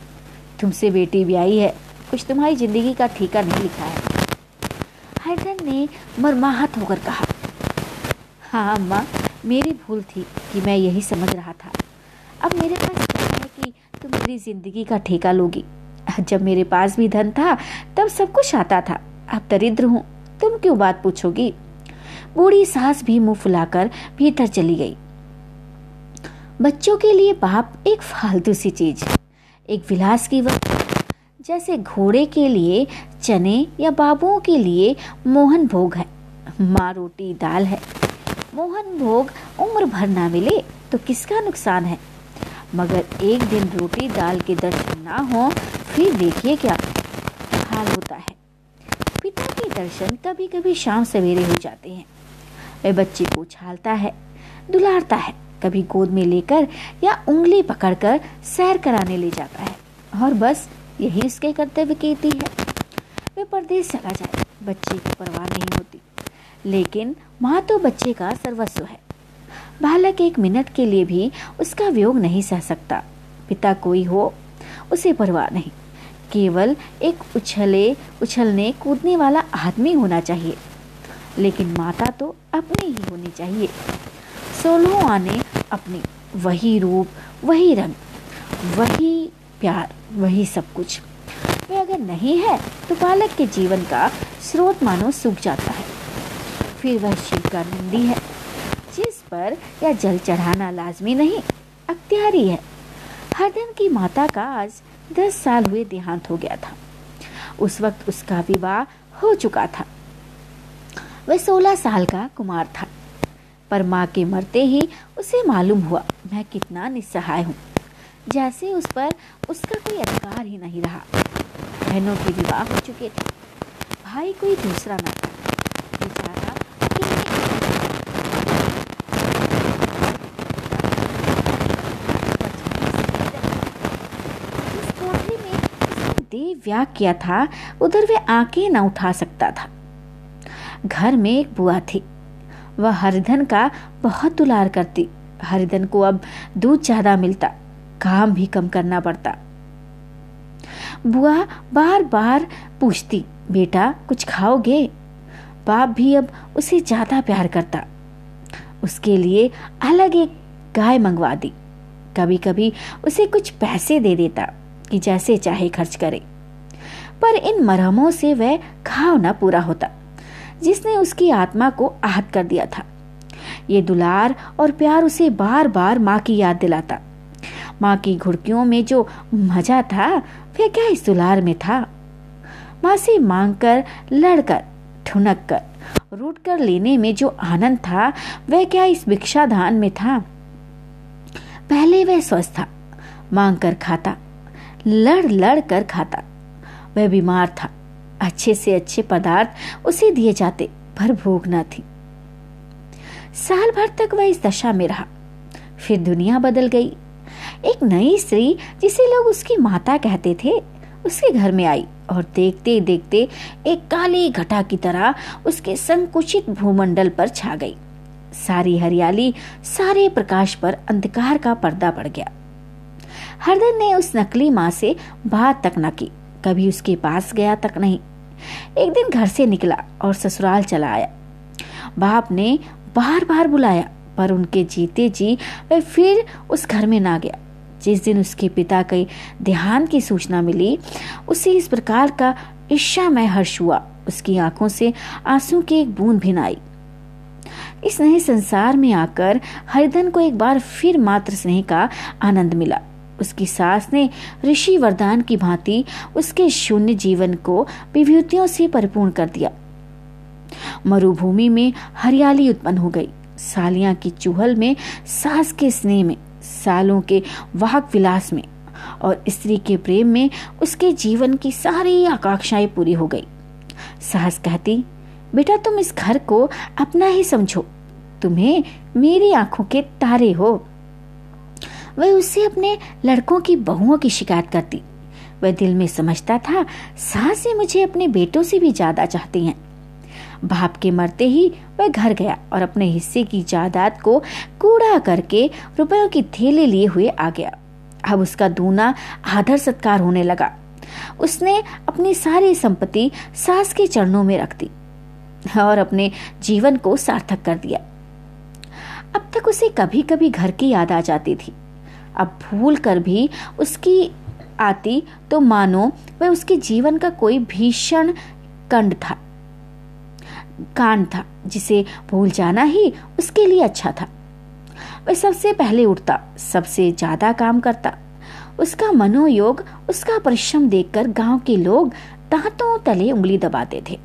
तुमसे बेटी भी आई है। कुछ तुम्हारी ज़िंदगी का ठीका नहीं लिखा है। हैदर ने मरमाहत होकर कहा हाँ अम्मा, मेरी भूल थी कि मैं यही समझ रहा था। अब मेरे पास है कि तुम मेरी ज़िंदगी का ठेका लोगी। जब मेरे पास भी धन था, तब सब कुछ आता था। अब दरिद्र हूँ, तुम क्यों बात पूछोगी? बूढ़ी सास भी मुँह फुलाकर भीतर चली गई। बच्चों के लिए बाप एक फालतू सी चीज़ एक विलास की वस्तु जैसे घोड़े के लिए चने या बाबुओं के लिए मोहन भोग है। माँ रोटी, दाल है। मोहन भोग उम्र भर ना मिले तो किसका नुकसान है? मगर एक दिन रोटी, दाल के दर्शन ना हो, फिर देखिए क्या हाल होता है। पिता के दर्शन कभी कभी शाम सवेरे हो जाते हैं। वह बच्चे को उछालता है, दुलारता है, कभी गोद में लेकर या उंगली पकड़कर सैर कराने ले जाता है और बस यही उसके कर्तव्य कहती है। वे परदेश चला जाए, बच्चे की परवाह नहीं होती। लेकिन माँ तो बच्चे का सर्वस्व है। बालक एक मिनट के लिए भी उसका वियोग नहीं सह सकता। पिता कोई हो, उसे परवाह नहीं। केवल एक उछले, उछलने, कूदने वाला आदमी होना चाहिए। लेकिन माता तो अपनी ही होनी चाहिए। सोलह आने अपनी वही रूप, वही रंग, वही प्यार, वही सब कुछ। वे अगर नहीं है तो बालक के जीवन का स्रोत मानो सूख जाता है। फिर वह शिव का नंदी है, जिस पर या जल चढ़ाना लाजमी नहीं, अख्तियारी है। हरदन की माता का आज दस साल हुए देहांत हो गया था। उस वक्त उसका विवाह हो चुका था। वह सोलह साल का कुमार था। पर माँ के मरते ही उसे मालूम हुआ, मैं कितना निस्सहाय हूँ। जैसे उस पर उसका कोई अधिकार ही नहीं रहा। बहनों के विवाह हो चुके थे। भाई कोई दूसरा न था बेचारा देव व्याग किया था, उधर वे आँखें न उठा सकता था। घर में एक बुआ थी। वह हरिधन का बहुत दुलार करती। हरिधन को अब दूध ज़्यादा मिलता, काम भी कम करना पड़ता। बुआ बार बार पूछती, बेटा, कुछ खाओगे? बाप भी अब उसे ज़्यादा प्यार करता। उसके लिए अलग एक गाय मंगवा दी। कभी कभी उसे कुछ पैसे दे देता। कि जैसे चाहे खर्च करे। पर इन मरहमों से वह घाव न पूरा होता, जिसने उसकी आत्मा को आहत कर दिया था। ये दुलार और प्यार उसे बार बार माँ की याद दिलाता। माँ की घुड़कियों में जो मज़ा था, वह क्या इस दुलार में था? माँ से मांग कर लड़कर ठुनक कर रूट कर लेने में जो आनंद था, वह क्या इस भिक्षाधान में था? पहले वह स्वस्थ था मांग कर खाता लड़ लड़ कर खाता। वह बीमार था। अच्छे से अच्छे पदार्थ उसे दिए जाते, पर भूख न थी। साल भर तक वह इस दशा में रहा। फिर दुनिया बदल गई। एक नई स्त्री, जिसे लोग उसकी माता कहते थे, उसके घर में आई और देखते देखते एक काली घटा की तरह उसके संकुचित भूमंडल पर छा गई। सारी हरियाली, सारे प्रकाश पर अंधकार का पर्दा पड़ गया। हरदन ने उस नकली माँ से बात तक न की। कभी उसके पास गया तक नहीं। एक दिन घर से निकला और ससुराल चला आया। बाप ने बार बार बुलाया, पर उनके जीते जी वह फिर उस घर में ना गया। जिस दिन उसके पिता के ध्यान की सूचना मिली, उसे इस प्रकार का ईर्षामय हर्ष हुआ। उसकी आँखों से आँसू की एक बूंद भी आई। इस नए संसार में आकर हरिधन को एक बार फिर मात्र स्नेह का आनंद मिला। उसकी सास ने ऋषि वरदान की भांति उसके शून्य जीवन को विभूतियों से परिपूर्ण कर दिया। मरुभूमि में हरियाली उत्पन्न हो गई। सालियाँ की चूहल में, सास के स्नेह में, सालों के वाहक विलास में और स्त्री के प्रेम में उसके जीवन की सारी आकांक्षाएँ पूरी हो गई। सास कहती, बेटा, तुम इस घर को अपना ही समझो। तुम्हें मेरी आँखों के तारे हो। वह उससे अपने लड़कों की बहुओं की शिकायत करती। वह दिल में समझता था, सासे मुझे अपने बेटों से भी ज़्यादा चाहती हैं। बाप के मरते ही वह घर गया और अपने हिस्से की जायदाद को कूड़ा करके रुपयों की थैले लिए हुए आ गया। अब उसका दूना आदर सत्कार होने लगा। उसने अपनी सारी संपत्ति सास के चरणों में रख दी और अपने जीवन को सार्थक कर दिया। अब तक उसे कभी कभी घर की याद आ जाती थी। अब भूल कर भी उसकी आती तो मानो वह उसके जीवन का कोई भीषण कंड था, कांड था, जिसे भूल जाना ही उसके लिए अच्छा था। वह सबसे पहले उठता, सबसे ज़्यादा काम करता। उसका मनोयोग, उसका परिश्रम देखकर गाँव के लोग दांतों तले उंगली दबाते थे।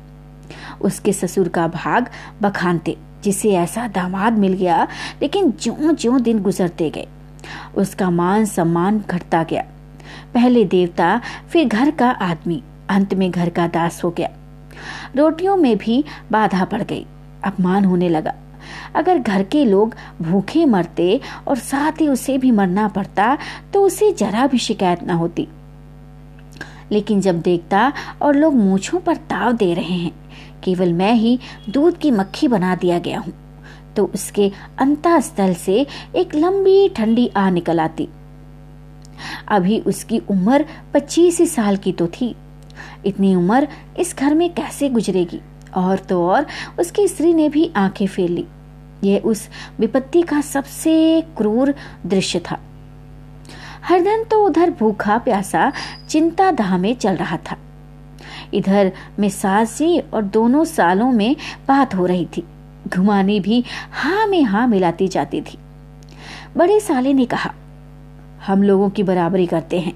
उसके ससुर का भाग बखानते जिसे ऐसा दामाद मिल गया, लेकिन ज्यो ज्यो दिन गुजरते गए। उसका मान सम्मान घटता गया। पहले देवता, फिर घर का आदमी, अंत में घर का दास हो गया। रोटियों में भी बाधा पड़ गई। अपमान होने लगा। अगर घर के लोग भूखे मरते और साथ ही उसे भी मरना पड़ता तो उसे जरा भी शिकायत ना होती। लेकिन जब देखता और लोग मूछों पर ताव दे रहे हैं, केवल मैं ही दूध की मक्खी बना दिया गया हूँ। तो उसके अंतस्थल से एक लंबी ठंडी आ निकल आती। अभी उसकी उम्र पच्चीस साल की तो थी। इतनी उम्र इस घर में कैसे गुजरेगी? और तो और, उसकी स्त्री ने भी आँखें फेर ली। यह उस विपत्ति का सबसे क्रूर दृश्य था। हरदन तो उधर भूखा प्यासा चिंता दाह में चल रहा था। इधर में जी और दोनों सालों में बात हो रही थी। घुमानी भी हाँ में हाँ मिलाती जाती थी। बड़े साले ने कहा, हम लोगों की बराबरी करते हैं।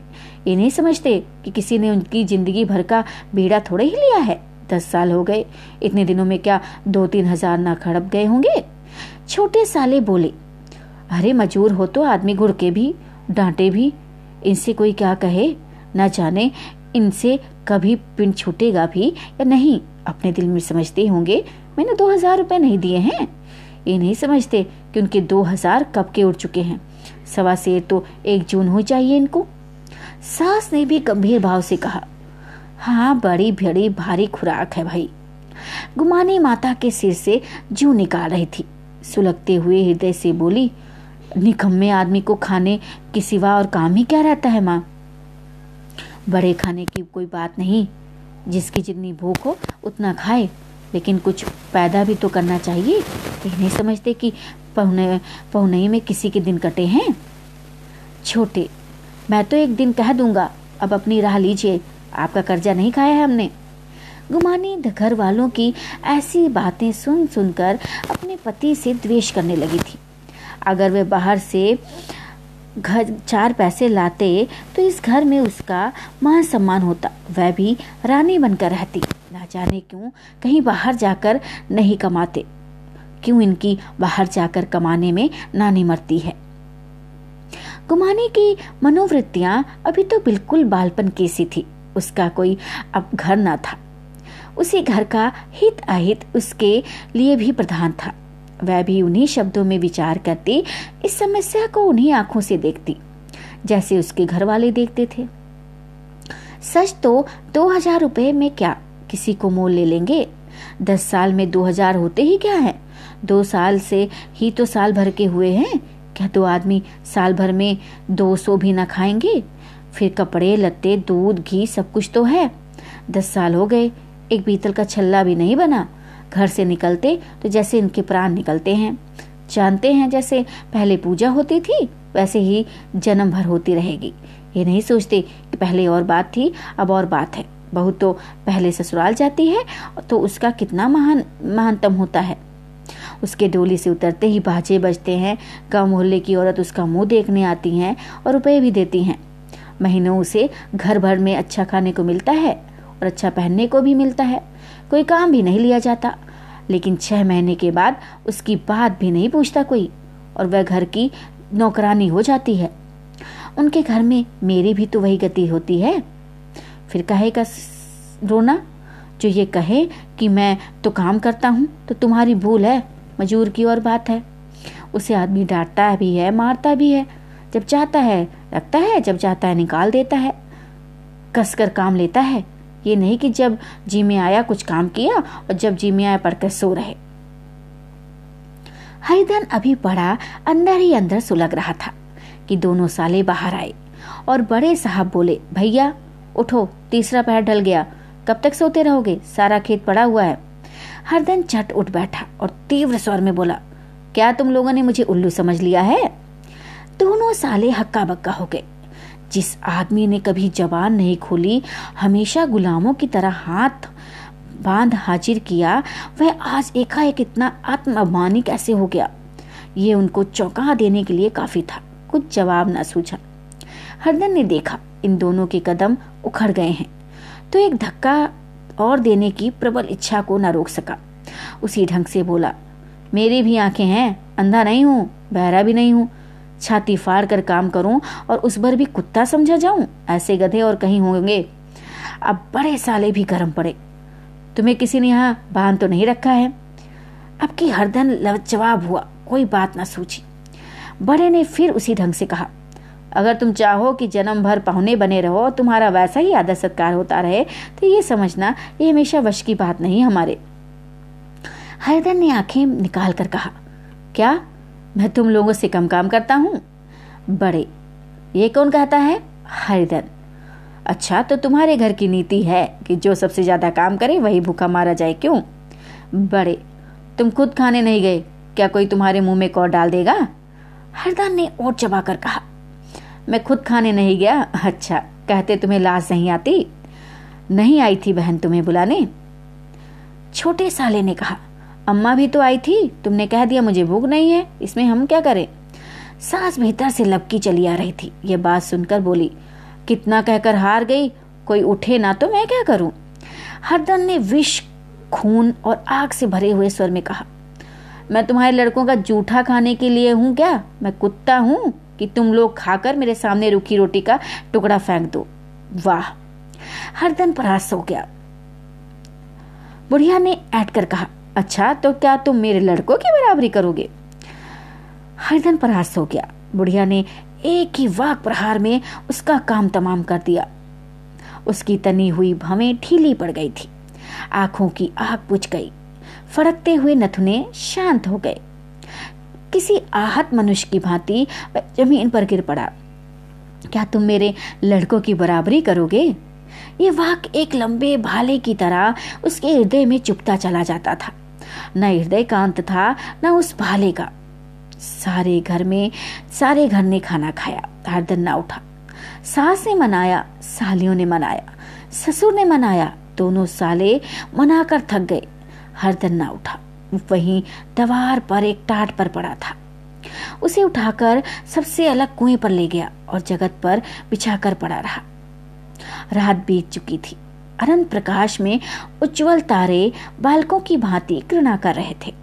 ये नहीं समझते कि किसी ने उनकी ज़िंदगी भर का बेड़ा थोड़े ही लिया है। दस साल हो गए, इतने दिनों में क्या दो तीन हज़ार ना खड़प गए होंगे? छोटे साले बोले, अरे मजूर हो तो आदमी घुड़के भी, डांटे भी। इनसे कोई क्या कहे? ना जाने इनसे कभी पिंड छूटेगा भी या नहीं। अपने दिल में समझते होंगे, मैंने दो हज़ार रुपए नहीं दिए हैं। ये नहीं समझते कि उनके दो हज़ार कब के उड़ चुके हैं। सवा से तो एक जून हो चाहिए इनको। सास ने भी गंभीर भाव से कहा हाँ बड़ी बड़ी भारी खुराक है भाई। गुमानी माता के सिर से जू निकाल रही थी। सुलगते हुए हृदय से बोली, निकम्मे आदमी को खाने के सिवा और काम ही क्या रहता है माँ? बड़े खाने की कोई बात नहीं। जिसकी जितनी भूख हो, उतना खाए। लेकिन कुछ पैदा भी तो करना चाहिए। ये नहीं समझते कि पहुने पहुनई में किसी के दिन कटे हैं। छोटे, मैं तो एक दिन कह दूँगा, अब अपनी राह लीजिए। आपका कर्जा नहीं खाया है हमने। गुमानी घर वालों की ऐसी बातें सुन सुनकर अपने पति से द्वेष करने लगी थी। अगर वे बाहर से घर चार पैसे लाते तो इस घर में उसका मान सम्मान होता। वह भी रानी बनकर रहती। ना जाने क्यों कहीं बाहर जाकर नहीं कमाते। क्यों इनकी बाहर जाकर कमाने में नानी मरती है? गुमाने की मनोवृत्तियाँ अभी तो बिल्कुल बालपन की सी थी। उसका कोई अब घर ना था। उसी घर का हित अहित उसके लिए भी प्रधान था। वह भी उन्हीं शब्दों में विचार करती, इस समस्या को उन्हीं आँखों से देखती, जैसे उसके घर वाले देखते थे। सच तो दो हज़ार रुपए में क्या किसी को मोल ले लेंगे? दस साल में दो हज़ार होते ही क्या है? दो साल से ही तो साल भर के हुए हैं। क्या दो आदमी साल भर में दो सौ भी ना खाएँगे? फिर कपड़े, लत्ते, दूध, घी सब कुछ तो है। दस साल हो गए, एक बीतल का छल्ला भी नहीं बना। घर से निकलते तो जैसे इनके प्राण निकलते हैं। जानते हैं, जैसे पहले पूजा होती थी, वैसे ही जन्म भर होती रहेगी। ये नहीं सोचते कि पहले और बात थी, अब और बात है। बहुत तो पहले ससुराल जाती है तो उसका कितना महान, महानतम होता है। उसके डोली से उतरते ही बाजे बजते हैं, गाँव मोहल्ले की औरत उसका मुँह देखने आती हैं और रुपए भी देती हैं। महीनों उसे घर भर में अच्छा खाने को मिलता है और अच्छा पहनने को भी मिलता है। कोई काम भी नहीं लिया जाता। लेकिन छह महीने के बाद उसकी बात भी नहीं पूछता कोई, और वह घर की नौकरानी हो जाती है। उनके घर में मेरी भी तो वही गति होती है। फिर कहेगा, रोना, जो ये कहे कि मैं तो काम करता हूँ तो तुम्हारी भूल है, मजूर की और बात है। उसे आदमी डांटता भी है, मारता भी है। जब चाहता है, रखता है, जब चाहता है, निकाल देता है। कसकर काम लेता है। ये नहीं कि जब जी में आया, कुछ काम किया और जब जी में आया पढ़कर सो रहे। हरिधन अभी बड़ा अंदर ही अंदर सुलग रहा था कि दोनों साले बाहर आए और बड़े साहब बोले, भैया, उठो, तीसरा पैर ढल गया। कब तक सोते रहोगे? सारा खेत पड़ा हुआ है। हरदन चट उठ बैठा और तीव्र स्वर में बोला, क्या तुम लोगों ने मुझे उल्लू समझ लिया है? दोनों साले हक्का बक्का हो गए। जिस आदमी ने कभी जबान नहीं खोली, हमेशा गुलामों की तरह हाथ बाँध हाजिर किया, वह आज एकाएक इतना आत्माभिमानी कैसे हो गया? ये उनको चौंका देने के लिए काफ़ी था, कुछ जवाब न सूझा। हरदन ने देखा, इन दोनों के कदम उखड़ गए हैं। तो एक धक्का और देने की प्रबल इच्छा को न रोक सका। उसी ढंग से बोला, मेरी भी आँखें हैं, अंधा नहीं हूँ, बहरा भी नहीं हूँ। छाती फाड़ कर काम करूँ और उस पर भी कुत्ता समझा जाऊँ? ऐसे गधे और कहीं होंगे। अब बड़े साले भी गर्म पड़े। तुम्हें किसी ने यहाँ बाँध तो नहीं रखा है? अब की हरदन जवाब हुआ, कोई बात ना सोची बड़े ने फिर उसी ढंग से कहा, अगर तुम चाहो कि जन्म भर पहुने बने रहो, तुम्हारा वैसा ही आदर सत्कार होता रहे तो ये समझना, ये हमेशा वश की बात नहीं हमारे। हरदन ने आँखें निकाल कर कहा, क्या? मैं तुम लोगों से कम काम करता हूँ। बड़े, ये कौन कहता है? हरिधन अच्छा तो तुम्हारे घर की नीति है कि जो सबसे ज़्यादा काम करे, वही भूखा मारा जाए, क्यों? बड़े, तुम खुद खाने नहीं गए। क्या कोई तुम्हारे मुँह में कौर डाल देगा? हरदान ने ओट चबा कर कहा, मैं खुद खाने नहीं गया। अच्छा कहते तुम्हें लाश नहीं आती? नहीं आई थी बहन तुम्हें बुलाने? छोटे साले ने कहा अम्मा भी तो आई थी, तुमने कह दिया मुझे भूख नहीं है, इसमें हम क्या करें? सास भीतर से लपकी चली आ रही थी ये बात सुनकर बोली, कितना कहकर हार गई, कोई उठे ना तो मैं क्या करूँ? हरदन ने विष, खून और आग से भरे हुए स्वर में कहा, मैं तुम्हारे लड़कों का जूठा खाने के लिए हूँ क्या? मैं कुत्ता हूँ कि तुम लोग खाकर मेरे सामने रूखी रोटी का टुकड़ा फेंक दो? वाह! हरदन परास हो गया। बुढ़िया ने ऐट कर कहा अच्छा तो क्या तुम मेरे लड़कों की बराबरी करोगे? हरदन प्रहास हो गया। बुढ़िया ने एक ही वाक प्रहार में उसका काम तमाम कर दिया। उसकी तनी हुई भवें ढीली पड़ गई थी। आँखों की आग बुझ गई। फड़कते हुए नथुने शांत हो गए। किसी आहत मनुष्य की भांति ज़मीन पर गिर पड़ा। क्या तुम मेरे लड़कों की बराबरी करोगे? ये वाक एक लंबे भाले की तरह उसके हृदय में चुपता चला जाता था। न हृदय का अंत था, न उस भाले का। सारे घर में, सारे घर ने खाना खाया हरदन ना उठा। सास ने मनाया, सालियों ने मनाया, ससुर ने मनाया, दोनों साले मनाकर थक गए। हरदन ना उठा, वहीं दवार पर एक टाट पर पड़ा था। उसे उठाकर सबसे अलग कुएँ पर ले गया और जगत पर बिछाकर पड़ा रहा। रात बीत चुकी थी। अनंत प्रकाश में उज्जवल तारे बालकों की भांति कृणा कर रहे थे।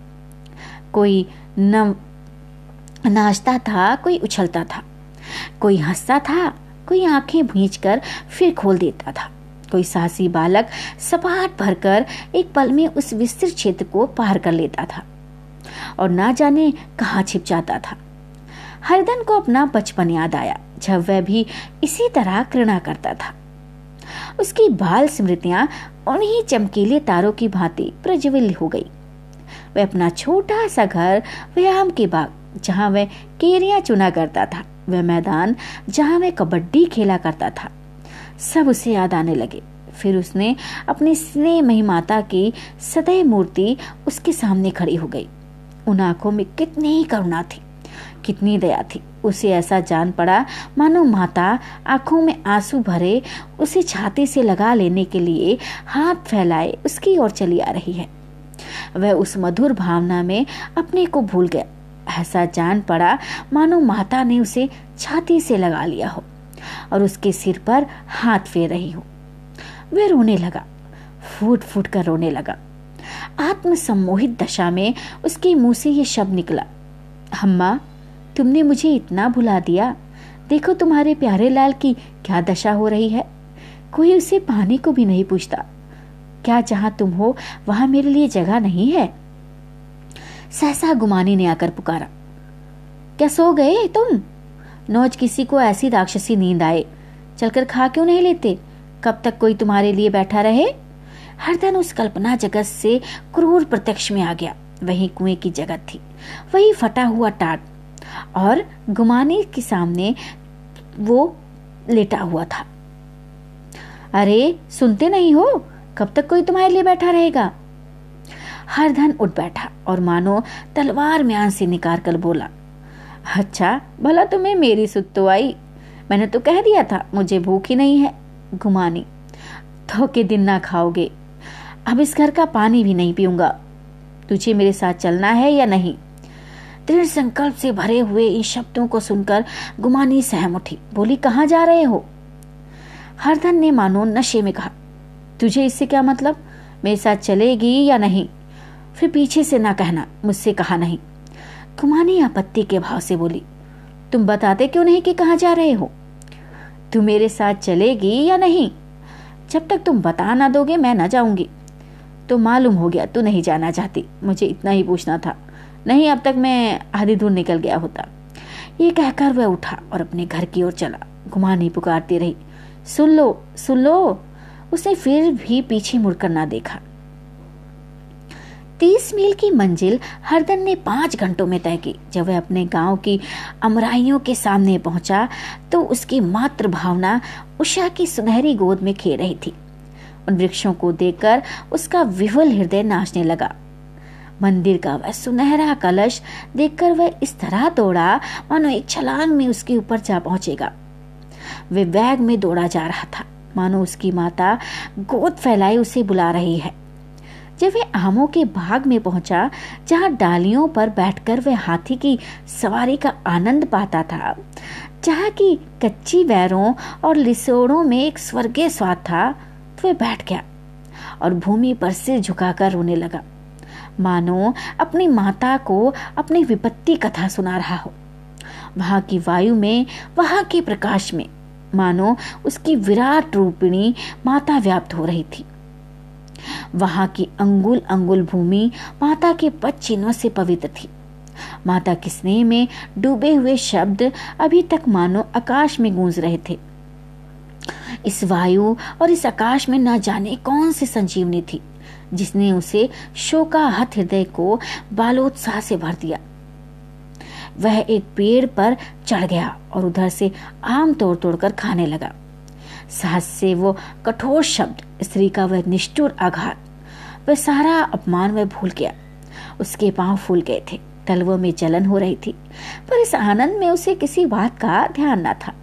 कोई न नाचता था, कोई उछलता था। कोई हंसता था, कोई आँखें भींच कर फिर खोल देता था। कोई साहसी बालक सपाट भरकर एक पल में उस विस्तृत क्षेत्र को पार कर लेता था और ना जाने कहा छिप जाता था। हरिदन को अपना बचपन याद आया, जब वह भी इसी तरह कृणा करता था। उसकी बाल स्मृतियाँ उन्हीं चमकीले तारों की भांति प्रज्वलित हो गई। वह अपना छोटा सा घर व्यायाम के बाग, जहाँ वह केरिया चुना करता था, वह मैदान जहाँ वह कबड्डी खेला करता था, सब उसे याद आने लगे। फिर उसने अपनी स्नेह मही माता की सदैव मूर्ति उसके सामने खड़ी हो गई। उन आँखों में कितनी करुणा थी। कितनी दया थी। उसे ऐसा जान पड़ा, मानो माता आँखों में आँसू भरे, उसे छाती से लगा लेने के लिए हाथ फैलाए, उसकी ओर चली आ रही है। वह उस मधुर भावना में अपने को भूल गया। ऐसा जान पड़ा, मानो माता ने उसे छाती से लगा लिया हो और उसके सिर पर हाथ फेर रही हो। वह रोने लगा, फूट फूट कर रोने लगा। आत्म सम्मोहित दशा में उसके मुँह से ये शब्द निकला, अम्मा तुमने मुझे इतना भुला दिया। देखो तुम्हारे प्यारे लाल की क्या दशा हो रही है। कोई उसे पानी को भी नहीं पूछता। क्या जहाँ तुम हो, वहाँ मेरे लिए जगह नहीं है? सहसा गुमानी ने आकर पुकारा। क्या सो गए तुम? नौज किसी को ऐसी राक्षसी नींद आए। चलकर खा क्यों नहीं लेते? कब तक कोई तुम्हारे लिए बैठा रहे? हरदन उस कल्पना जगत से क्रूर प्रत्यक्ष में आ गया। वही कुएँ की जगत थी। वही फटा हुआ टाट। और गुमानी के सामने वो लेटा हुआ था। अरे, सुनते नहीं हो? कब तक कोई तुम्हारे लिए बैठा रहेगा? हरधन उठ बैठा और मानो तलवार म्यान से निकाल कर बोला अच्छा भला तुम्हें मेरी सुत तो आई। मैंने तो कह दिया था, मुझे भूख ही नहीं है घुमानी धोके दिन ना खाओगे। अब इस घर का पानी भी नहीं पीऊँगा। तुझे मेरे साथ चलना है या नहीं? दृढ़ संकल्प से भरे हुए इन शब्दों को सुनकर गुमानी सहम उठी। बोली, कहाँ जा रहे हो? हरधन ने मानो नशे में कहा, तुझे इससे क्या मतलब? मेरे साथ चलेगी या नहीं? फिर पीछे से ना कहना, मुझसे कहा नहीं। गुमानी आपत्ति के भाव से बोली, तुम बताते क्यों नहीं कि कहाँ जा रहे हो? तू मेरे साथ चलेगी या नहीं? जब तक तुम बता ना दोगे, मैं ना जाऊँगी। तो मालूम हो गया, तू नहीं जाना चाहती। मुझे इतना ही पूछना था। नहीं, अब तक मैं आधी दूर निकल गया होता। ये कहकर वह उठा और अपने घर की ओर चला। घुमानी पुकारती रही, सुन लो सुन लो। उसने फिर भी पीछे मुड़कर ना देखा। तीस मील की मंजिल हरदन ने पाँच घंटों में तय की। जब वह अपने गाँव की अमराइयों के सामने पहुँचा तो उसकी मात्र भावना उषा की सुनहरी गोद में खे रही थी। उन वृक्षों को देखकर उसका विवल हृदय नाचने लगा। मंदिर का वह सुनहरा कलश देखकर वह इस तरह दौड़ा, मानो एक छलांग में उसके ऊपर जा पहुंचेगा। वे बैग में दौड़ा जा रहा था। मानो उसकी माता गोद फैलाई उसे बुला रही है। जब वह आमों के बाग में पहुँचा, जहाँ डालियों पर बैठकर वह हाथी की सवारी का आनंद पाता था, जहाँ की कच्ची बैरों और लिसोड़ों में एक स्वर्गीय स्वाद था तो वह बैठ गया और भूमि पर सिर झुकाकर रोने लगा। मानो अपनी माता को अपनी विपत्ति कथा सुना रहा हो। वहाँ की वायु में, वहाँ के प्रकाश में, मानो उसकी विराट रूपिणी माता व्याप्त हो रही थी। वहाँ की अंगुल अंगुल भूमि माता के पद चिन्हों से पवित्र थी। माता के स्नेह में डूबे हुए शब्द अभी तक मानो आकाश में गूंज रहे थे। इस वायु और इस आकाश में न जाने कौन सी संजीवनी थी। जिसने उसे शोकाहत हृदय को बालोत्साह से भर दिया। वह एक पेड़ पर चढ़ गया और उधर से आम तोड़ तोड़कर खाने लगा। साहस से वो कठोर शब्द, स्त्री का वह निष्ठुर आघात, वह सारा अपमान वह भूल गया। उसके पाँव फूल गए थे, तलवों में जलन हो रही थी, पर इस आनंद में उसे किसी बात का ध्यान न था।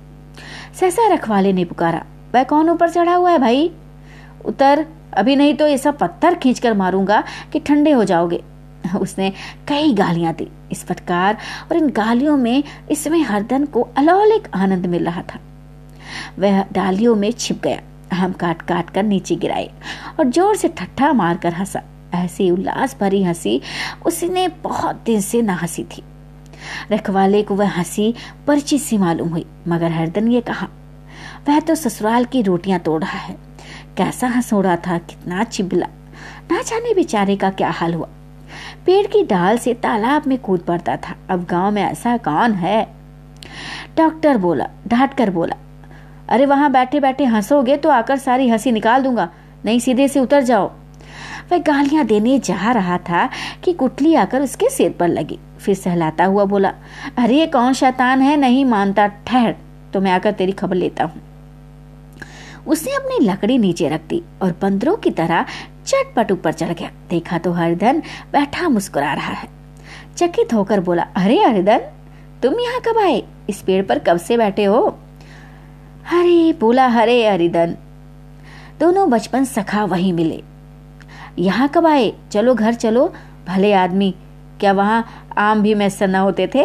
सहसा रखवाले ने पुकारा, वह कौन ऊपर चढ़ा हुआ है भाई? उतर। अभी नहीं तो ऐसा पत्थर खींचकर मारूँगा कि ठंडे हो जाओगे। उसने कई गालियाँ दी इस फटकार और इन गालियों में इसमें हरदन को अलौलिक आनंद मिल रहा था। वह डालियों में छिप गया, हम काट काट कर नीचे गिराए और ज़ोर से ठट्ठा मारकर हंसा। ऐसी उल्लास भरी हँसी उसने बहुत दिन से ना हँसी थी। रखवाले को वह हँसी परिचित सी मालूम हुई, मगर हरदन ये कहा, वह तो ससुराल की रोटियाँ तोड़ रहा है। कैसा हंसोड़ा था, कितना चिबला। ना जाने बेचारे का क्या हाल हुआ। पेड़ की डाल से तालाब में कूद पड़ता था। अब गाँव में ऐसा कौन है? डॉक्टर बोला डांट कर बोला, अरे वहाँ बैठे बैठे हंसोगे तो आकर सारी हँसी निकाल दूँगा, नहीं सीधे से उतर जाओ। वह गालियाँ देने जा रहा था कि कुटली आकर उसके सिर पर लगी। फिर सहलाता हुआ बोला, अरे ये कौन शैतान है? नहीं मानता, ठहर तो मैं आकर तेरी खबर लेता हूँ। उसने अपनी लकड़ी नीचे रख दी और बंदरों की तरह चटपट ऊपर चढ़ गया। देखा तो हरिधन बैठा मुस्कुरा रहा है। चकित होकर बोला, अरे हरिधन, तुम यहाँ कब आए? इस पेड़ पर कब से बैठे हो? हरे बोला हरे हरिधन। दोनों बचपन सखा वहीं मिले। यहाँ कब आए? चलो घर चलो। भले आदमी, क्या वहाँ आम भी मैसर न होते थे?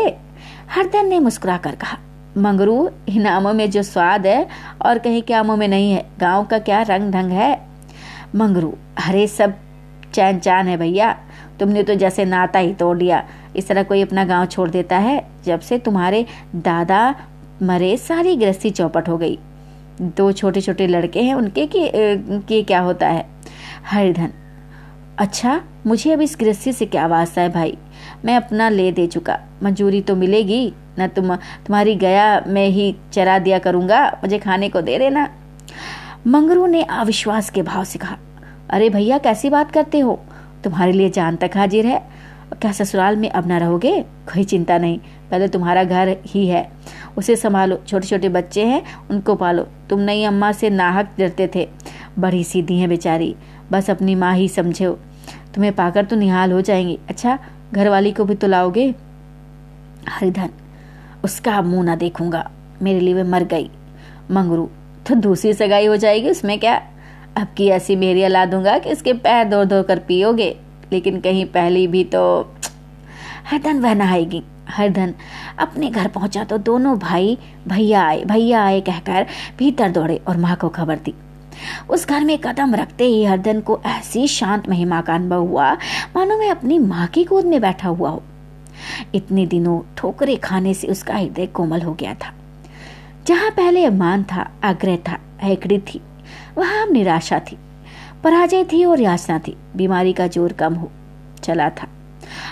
हरदन ने मुस्कुरा कर कहा। मंगरू इन आमों में जो स्वाद है और कहीं के आमों में नहीं है गाँव का क्या रंग ढंग है? मंगरू अरे सब चैन चान है भैया तुमने तो जैसे नाता ही तोड़ दिया इस तरह कोई अपना गाँव छोड़ देता है? जब से तुम्हारे दादा मरे सारी गृहस्थी चौपट हो गई। दो छोटे छोटे लड़के हैं उनके की, क्या होता है? हरिधन अच्छा मुझे अब इस गृहस्थी से क्या वास्ता है भाई? मैं अपना ले दे चुका मंजूरी तो मिलेगी। न तुम, तुम्हारी गया मैं ही चरा दिया करूँगा, मुझे खाने को दे देना। मंगरू ने अविश्वास के भाव से कहा, अरे भैया, कैसी बात करते हो? तुम्हारे लिए जान तक हाजिर है। क्या ससुराल में अब ना रहोगे? कोई चिंता नहीं, पहले तुम्हारा घर ही है। उसे संभालो छोटे छोटे बच्चे हैं, उनको पालो। तुम नई अम्मा से नाहक डरते थे, बड़ी सीधी है बेचारी। बस अपनी माँ ही समझो। तुम्हें पाकर तो निहाल हो जाएँगी। अच्छा घर वाली को भी तो लाओगे? हरिधन उसका मुँह ना देखूँगा। मेरे लिए वे मर गई। मंगरू तो दूसरी सगाई हो जाएगी उसमें क्या? अब की ऐसी मेरिया ला दूँगा कि इसके पैर दो धो कर पियोगे। लेकिन कहीं पहली भी तो हरधन वह नहाएगी। हरधन अपने घर पहुँचा तो दोनों भाई, भैया आए भैया आए कहकर भीतर दौड़े और माँ को खबर दी। उस घर में कदम रखते ही हरदन को ऐसी शांत महिमा का अनुभव हुआ। मानो मैं अपनी माँ की गोद में बैठा हुआ हो। इतने दिनों ठोकरे खाने से उसका हृदय कोमल हो गया था। जहाँ पहले मान था, आग्रह था, हैकड़ी थी, वहाँ निराशा थी। पराजय थी और याचना थी, बीमारी का ज़ोर कम हो चला था।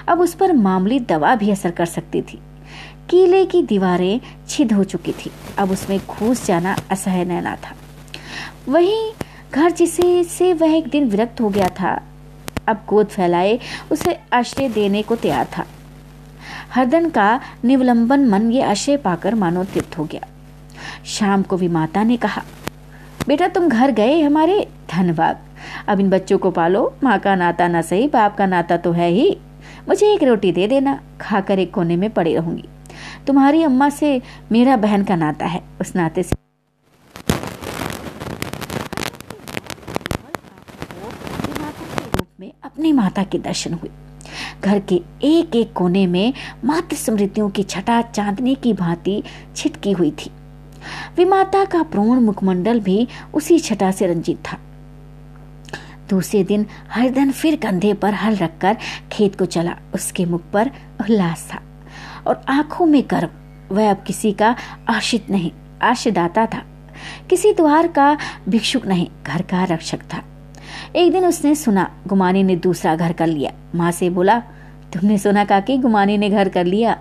अब उस पर मामूली दवा भी असर कर सकती थी। किले की दीवारें छिद हो चुकी थी, अब उसमें घुस जाना असह्य नैना था। वही घर जिसे से वह एक दिन विरक्त हो गया था, अब गोद फैलाए, उसे आश्रय देने को तैयार था। हरदन का निवलंबन मन ये आश्रय पाकर मानो तृप्त हो गया। शाम को भी माता ने कहा, बेटा, तुम घर गए हमारे? धन्यवाद। अब इन बच्चों को पालो। माँ का नाता ना सही, बाप का नाता तो है ही। मुझे एक रोटी दे देना, खाकर एक कोने में पड़ी रहूँगी। तुम्हारी अम्मा से मेरा बहन का नाता है। उस नाते से अपनी माता के दर्शन हुए। घर के एक एक कोने में मात्र स्मृतियों की छटा चांदनी की भांति छिटकी हुई थी। विमाता का प्रोण मुखमंडल भी उसी छटा से रंजित था। दूसरे दिन हर दिन फिर कंधे पर हल रखकर खेत को चला। उसके मुख पर उल्लास था और आँखों में गर्व। वह अब किसी का आशित नहीं आशिदाता था। किसी द्वार का भिक्षुक नहीं, घर का रक्षक था। एक दिन उसने सुना, गुमानी ने दूसरा घर कर लिया। माँ से बोला, तुमने सुना काकी, गुमानी ने घर कर लिया?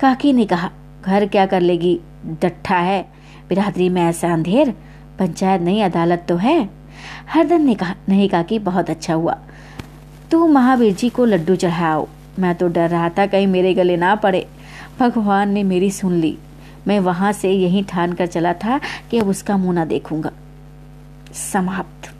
काकी ने कहा, घर क्या कर लेगी? डट्ठा है। बिरादरी में ऐसा अंधेर, पंचायत नहीं, अदालत तो है। हरदन ने कहा, नहीं काकी, बहुत अच्छा हुआ। तू महावीर जी को लड्डू चढ़ाओ। मैं तो डर रहा था कहीं मेरे गले ना पड़े। भगवान ने मेरी सुन ली। मैं वहाँ से यही ठान कर चला था कि अब उसका मुँह ना देखूँगा। समाप्त।